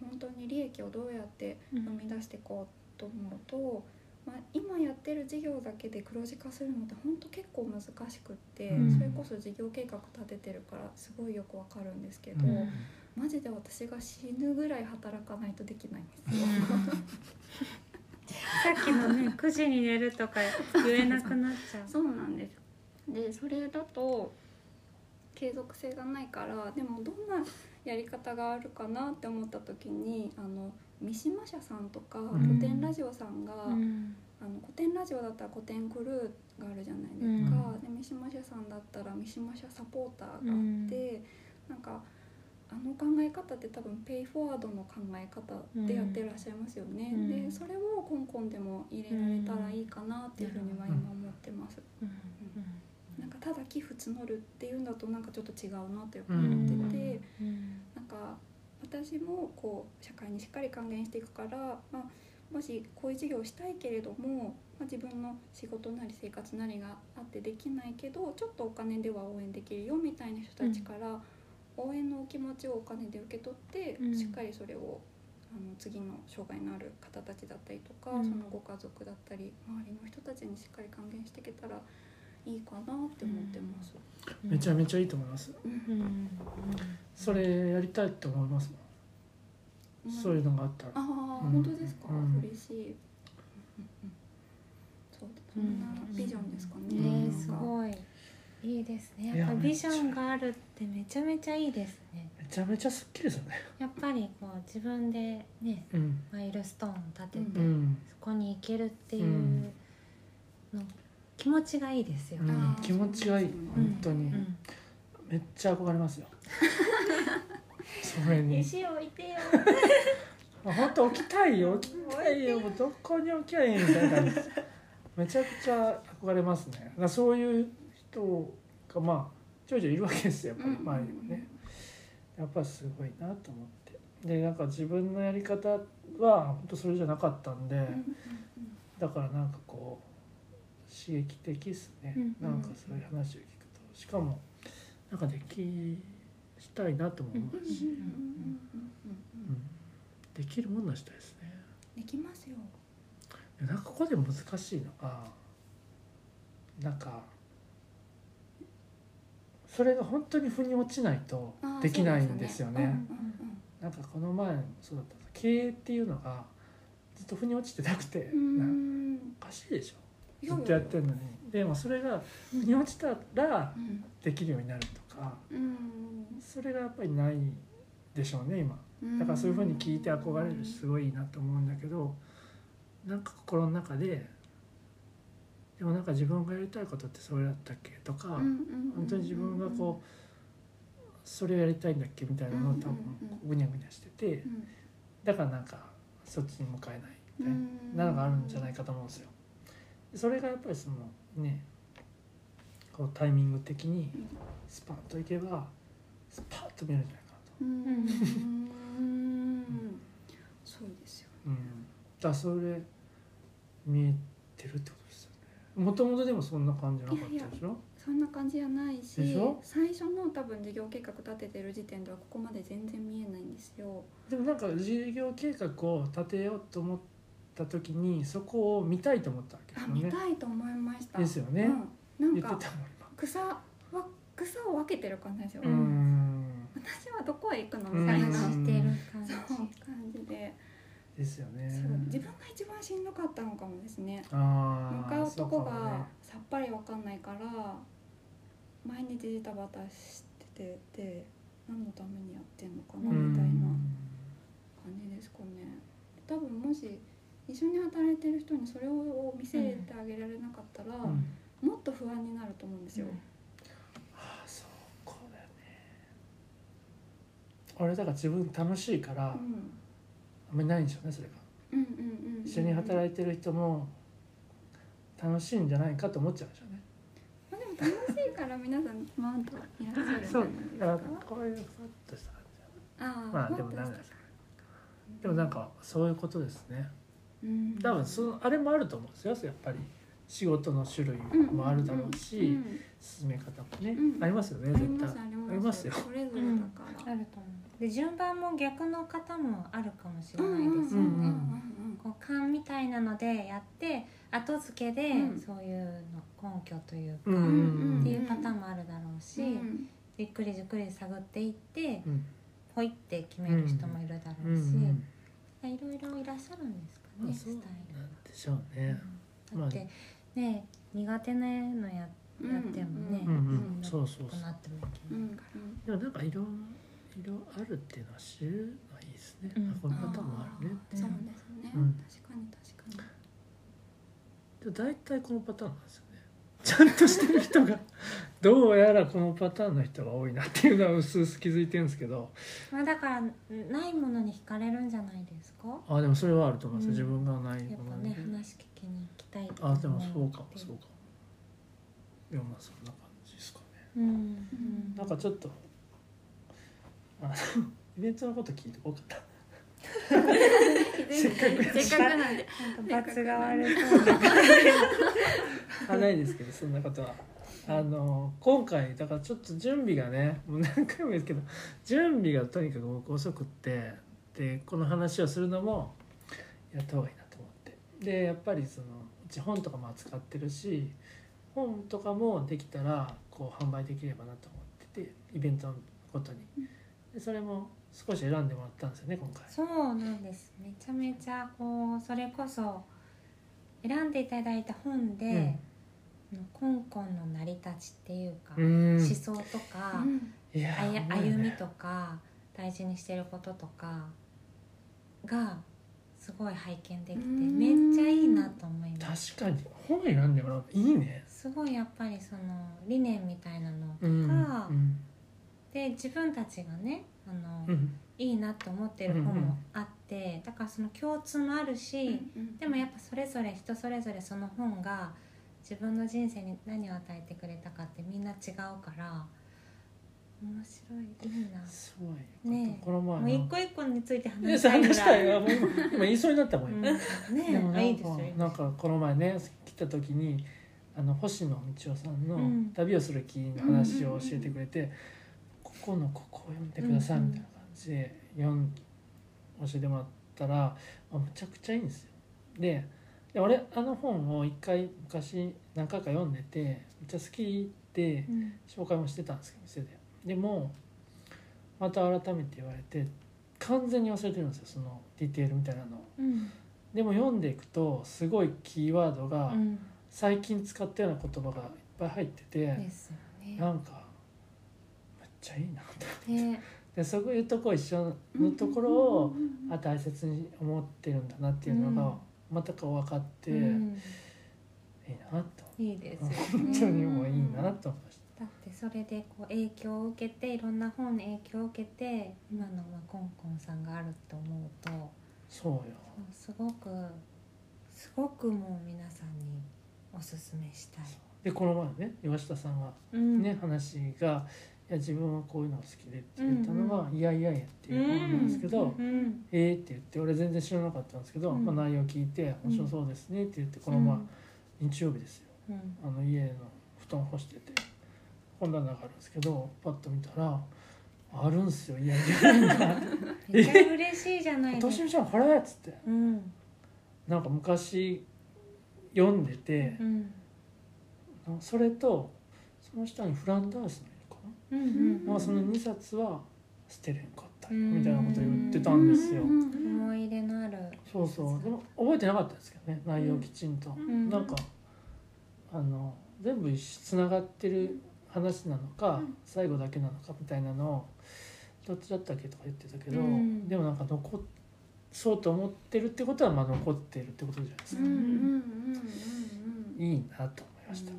本当に利益をどうやってうん生み出していこうと思うと、まあ、今やってる事業だけで黒字化するのって本当結構難しくって、うんそれこそ事業計画立ててるからすごいよくわかるんですけど、うんマジで私が死ぬぐらい働かないとできないんですよ。[LAUGHS] さっきのね [LAUGHS] 9時に寝るとか言えなくなっちゃう。そうなんですでそれだと継続性がないからでもどんなやり方があるかなって思った時にあの三島社さんとかん。古典ラジオさんが、うん。あの古典ラジオだったら古典クルーがあるじゃないですか、うん。で三島社さんだったら三島社サポーターがあって、なんかあの考え方って多分ペイフォワードの考え方でやってらっしゃいますよね、うん。でそれをコンコンでも入れられたらいいかなっていうふうには今思ってます、うん。なんかただ寄付募るっていうんだとなんかちょっと違うなって思ってて、うん。なんか私もこう社会にしっかり還元していくから、まあ、もしこういう事業をしたいけれども、まあ、自分の仕事なり生活なりがあってできないけどちょっとお金では応援できるよみたいな人たちから応援のお気持ちをお金で受け取って、うん。しっかりそれをあの次の障害のある方たちだったりとか、うん。そのご家族だったり周りの人たちにしっかり還元していけたらいいかなって思ってます。めちゃめちゃいいと思います。うん。それやりたいって思いますもんそういうのがあった。らああ、うん。本当ですか、うん。嬉しい、うんうん、そうそんなビジョンですかね、すごい。いいですね。いややっぱビジョンがあるってめちゃめちゃいいですね。めちゃめちゃすっきりですよね。やっぱりこう自分でねうん。マイルストーンを立てて、うん、そこに行けるっていううん。の、気持ちがいいですよ。うね、ん、気持ちがいい。うん。本当に、うん。めっちゃ憧れますよ [LAUGHS] それに石置いてよ本当置きたいよ。置きたいよ。もうどこに置きゃいいみたいな感じめちゃくちゃ憧れますね。だそういう人がまあちょいちょいいるわけですよやっぱり。周りにもね。やっぱすごいなと思って。でなんか自分のやり方は本当それじゃなかったんで、だからなんかこう刺激的ですね、うん。なんかそういう話を聞くと。しかもなんかできしたいなとも思うし、できるもんなしたいですね。できますよ。でなんかここで難しいのがなんかそれが本当に腑に落ちないとできないんですよね。なんかこの前もそうだった経営っていうのがずっと腑に落ちてなくて、おかしいでしょ。ずっとやってるのに。でもそれが腑に落ちたらうん。できるようになるとかうん。それがやっぱりないでしょうね今。うん。だからそういうふうに聞いて憧れるしすごいいいなと思うんだけどなんか心の中ででもなんか自分がやりたいことってそれだったっけとか本当に自分がこうそれをやりたいんだっけみたいなのを多分ぐにゃぐにゃしててうん。だからなんかそっちに向かえないみたいうん。なのがあるんじゃないかと思うんですよ。それがやっぱりそのねこうタイミング的にスパッといけばスパッと見えるんじゃないかなと。うん。うん。そうですようん、だそれ見えてるってことですよね。もともとでもそんな感じなかったでしょ？そんな感じじゃないし最初の多分事業計画立ててる時点ではここまで全然見えないんですよ。でもなんか事業計画を立てようと思った時にそこを見たいと思ったわけですあ見よねたいと思いました。ですよね。うん、なん言か草は草を分けてる感じですよ、今うん。私はどこへ行くのうんみたいな、うしてる感じ感じで、ですよね。そう自分が一番しんどかったのかもですね。向かうとこがさっぱりわかんないから毎日ジタバタしててで何のためにやってんのかなうん。みたいな感じですかね。多分もし一緒に働いてる人にそれを見せてあげられなかったら、うん。もっと不安になると思うんですよ、ああそうこうだよね俺だから自分楽しいからあんうんまりないんですよねそれが。うん。うんうんうん一緒に働いてる人も楽しいんじゃないかと思っちゃうんでしょうね。まあでも楽しいから皆さんマウントいらっしゃるんじゃそうないですだからかこういうふわっとした感じああまあでもダメだでもなんかそういうことですね。うん。多分そのあれもあると思うんですよ。やっぱり仕事の種類もあるだろうし、うん進め方もね、うん。ありますよね絶対。ますあります。ありますよ。それぞれだから、あると思うで順番も逆の方もあるかもしれうんないですよね、こう勘みたいなのでやって後付けでうん。そういうの根拠というか、っていうパターンもあるだろうし、うん。じっくりじっくり探っていってうん。ポイって決める人もいるだろうし、んいろいろいらっしゃるんですかね、スタイなんでしょうね、ル、だってね苦手なのややってもね、そうそうそう。なってもいけうんないから、でもなんか色色あるっていうのは知るのはいいですね、うん。あこのパターンもあるねあーそうですね、うん。確かに確かに。大体このパターンなんですよね。ちゃんとしてる人が [LAUGHS] どうやらこのパターンの人が多いなっていうのは薄々気づいてるんですけど。まあだからないものに惹かれるんじゃないですか？あでもそれはあると思います、うん。自分がないやっぱものにね話聞きに行きたいとあでもそうかもってそうか。もいやまあそんな感じですかね。うん。うん。なんかちょっとあのイベントのこと聞いてこうか [LAUGHS] せっかくせっかくなんで。罰が悪そうないですけどそんなことは。あの今回だからちょっと準備がねもう何回も言うけど準備がとにかく僕遅くってでこの話をするのもやった方がいいなと思って。でやっぱりそのうち本とかも扱ってるし本とかもできたらこう販売できればなと思っててイベントごとに。でそれも少し選んでもらったんですよね今回。そうなんです。めちゃめちゃこうそれこそ選んでいただいた本で、あのコンコンの成り立ちっていうか、うん。思想とか、いやあやほん歩みとか大事にしてることとかがすごい拝見できてうん。めっちゃいいなと思います。確かに。本選んでもらういいね。すごいやっぱりその理念みたいなのとか、うんうんで自分たちがねあの、うん。いいなと思ってる本もあって、だからその共通もあるし、でもやっぱそれぞれ人それぞれその本が自分の人生に何を与えてくれたかってみんな違うから面白いいいな。すごいよねえ。この前もう一個一個について話したいぐ話したいらい。わもう今今言いそうになったもんうねでもないんか。なんかこの前ね来た時にあの星野道夫さんのうん「旅をする気」の話を教えてくれて、ここのここを読んでくださいみたいな感じで読ん教えてもらったらあむちゃくちゃいいんですよ。でで俺あの本を一回昔何回か読んでてめっちゃ好きでうん。紹介もしてたんですけど店で。でもまた改めて言われて完全に忘れてるんですよそのディテールみたいなのを。うん。でも読んでいくとすごいキーワードがうん。最近使ったような言葉がいっぱい入ってて、ね。なんかちゃいいなとね。でそういうとこ一緒のところをあ大切に思ってるんだなっていうのがまたこう分かって、いいうんなと。いいですよ本ね。当にもういいなと思いました。だってそれでこう影響を受けていろんな本に影響を受けて今のまあコンコンさんがあると思うと。そうよ。すごくすごくもう皆さんにおすすめしたい。でこの前ね岩下さんがうん。ね、話が「いや自分はこういうのが好きで」って言ったのは「ういやいやいや」っていう本なんですけど「うんえー」って言って俺全然知らなかったんですけど、うん。まあ、内容聞いて「面白そうですね」って言ってこの前、日曜日ですよ。うん。あの家の布団干してて本棚があるんですけどパッと見たらあるんすよいやいやがめっちゃ嬉しいじゃないですか。ちゃんこれっつって。うん。なんか昔読んでてう、ん。それとその下にフランダースのまあ、その2冊は捨てれんかったみたいなこと言ってたんですよ、思い入れのある。そうそう。でも覚えてなかったですけどね内容きちんと、んなんかあの全部つながってる話なのか、うん。最後だけなのかみたいなのをどっちだったっけとか言ってたけど、うん。でもなんか残そうと思ってるってことはまあ残ってるってことじゃないですか、うんうんうんうんうん。いいなと思いました、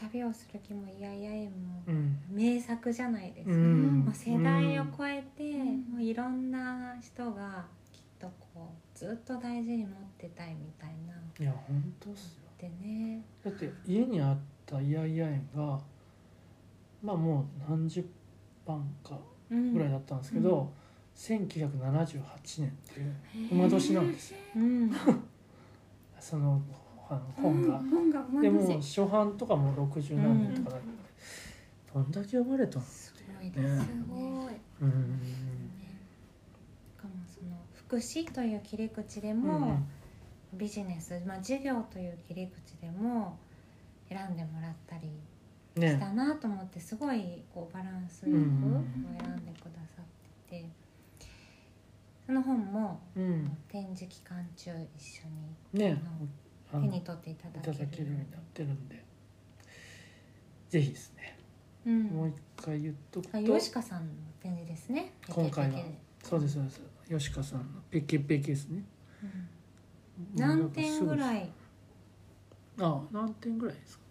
旅をする気もいやいやえもうん。名作じゃないですか、うん。もう世代を超えて、ん。もういろんな人がきっとこうずっと大事に持ってたいみたいな。いや本当っすよ。でね。だって家にあったイヤイヤ園がまあもう何十版かうん。ぐらいだったんですけど、1978年っていう馬年なんですよ。うん。[LAUGHS] そのあの本が、本がでも初版とかも60何年とかだった、どんだけ読まれたのすごいですよねねすごい。うんしかもその福祉という切り口でうん。も、ビジネス、まあ、事業という切り口でも選んでもらったりしねたなと思ってすごいこうバランスよくうん。選んでくださってて。その本もうん。展示期間中一緒に手に取っていただける。ようになってるんで。ぜひですね、うん。もう一回言っとくあと吉川さんの展示ですね。今回はそうですそうです。吉川さんのペケペケですね。うん。何点ぐいらい？あ何点ぐらいですか？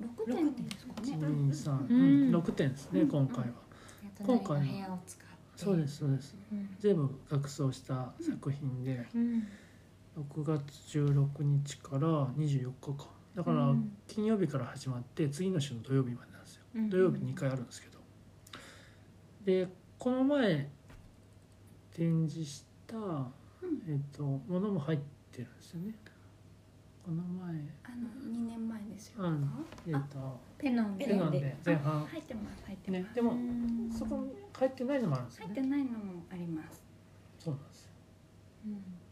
六点ですかね。1 2 3うん。6点ですね今回は。今回は隣の部屋を使って。そうですそうです。うん。全部学装した作品で。うん6月16日から24日かだからうん。金曜日から始まって次の週の土曜日までなんですよ。うん。土曜日2回あるんですけど。でこの前展示した、えっとものも入ってるんですよね。この前。あの二年前ですよ。うん。えっとペノンペペナンで前半。入ってます入ってます。ねでもそこに入ってないのもあるんですよね。入ってないのもあります。そうなんですよ。うん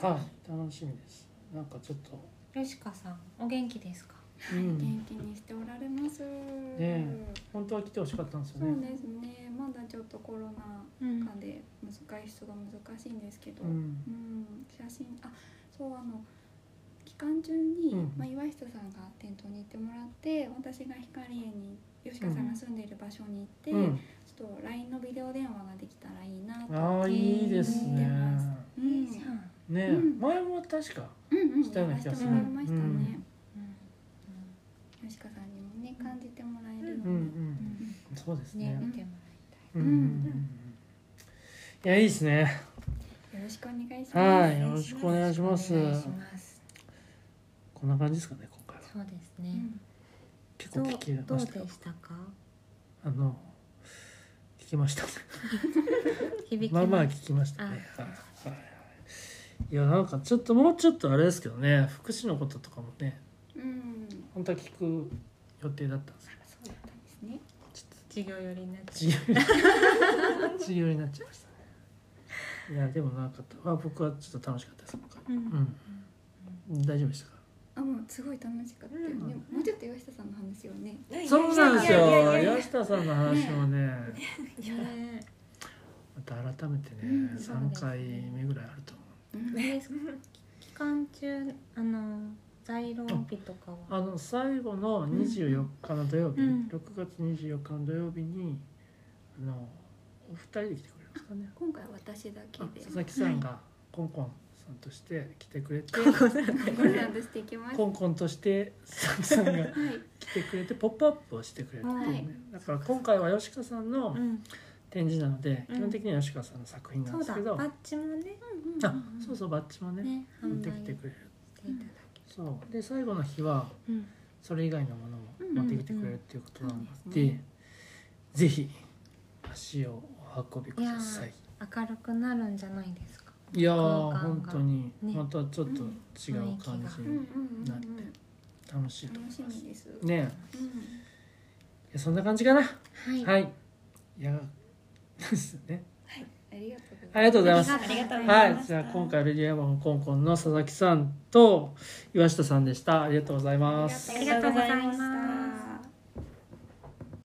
はい。楽しみです。なんかちょっと。吉川さんお元気ですか？うん。元気にしておられます。え。本当は来てほしかったんですよそうねですね。まだちょっとコロナうん。禍で難しい人が難しいんですけど、うん。うん。写真あそうあの期間中に、うん。まあ、岩下さんが店頭に行ってもらって私が光栄に吉川さんが住んでいる場所に行って、うん。ちょっと LINE のビデオ電話ができたらいいなと。ああいいですね。うん。いいじゃんねうん。前も確かうんうん。したような気がする。ましたね、うん。吉川さんにもね感じてもらえるので、うんうん。そうですね。ね見てもうんうんうん。いやいいですね。よろしくお願いします。はいよろしくお願いします。こんな感じですかね今回は。そうですね。うん。どう結構聞きどうでましたよしたか？あの聞き [LAUGHS] ました。まあまあす聞きましたねいやなんかちょっともうちょっとあれですけどね福祉のこととかもねうん。本当は聞く予定だったんですけど。そうだったんですね。授業寄りになっち自由に自由になっちゃいました。ねいやでもなんかあ僕はちょっと楽しかったですう、うん。うん。大丈夫でしたか？あもうすごい楽しかったよね、うん。もうちょっと岩下さんの話をね。そうなんですよ。いやいやいやいや。吉田さんの話もねねまた改めてねうん3回目ぐらいあるとで期間中あの在廊日とかは？あの最後の24日の土曜日、うん。6月24日の土曜日にあのお二人で来てくれますかね。今回私だけで。あ佐々木さんがコンコンさんとして来てくれてご覧としていコンコンとして佐々木さんがはい。来てくれてポップアップをしてくれてね、はい。だから今回は吉川さんのうん展示なので、うん。基本的には吉川さんの作品なんですけど、だバッジもね。あそうそうバッジもねね持ってきてくれる。ただけそう。で最後の日はうん。それ以外のものも持ってきてくれるっていうことなのうんで,、うん。ぜひ足をお運びください。明るくなるんじゃないですか。いや本当にね。またちょっと違う感じうんうんになって、楽しいと思います。みです、ね。うん。いやそんな感じかな。はい、はい。いやですよね。ありがとうございます。ありがとうございます。ありがとうございますはい。じゃあ今回レディアマンコンコンの佐々木さんと岩下さんでした。ありがとうございます。ありがとうございます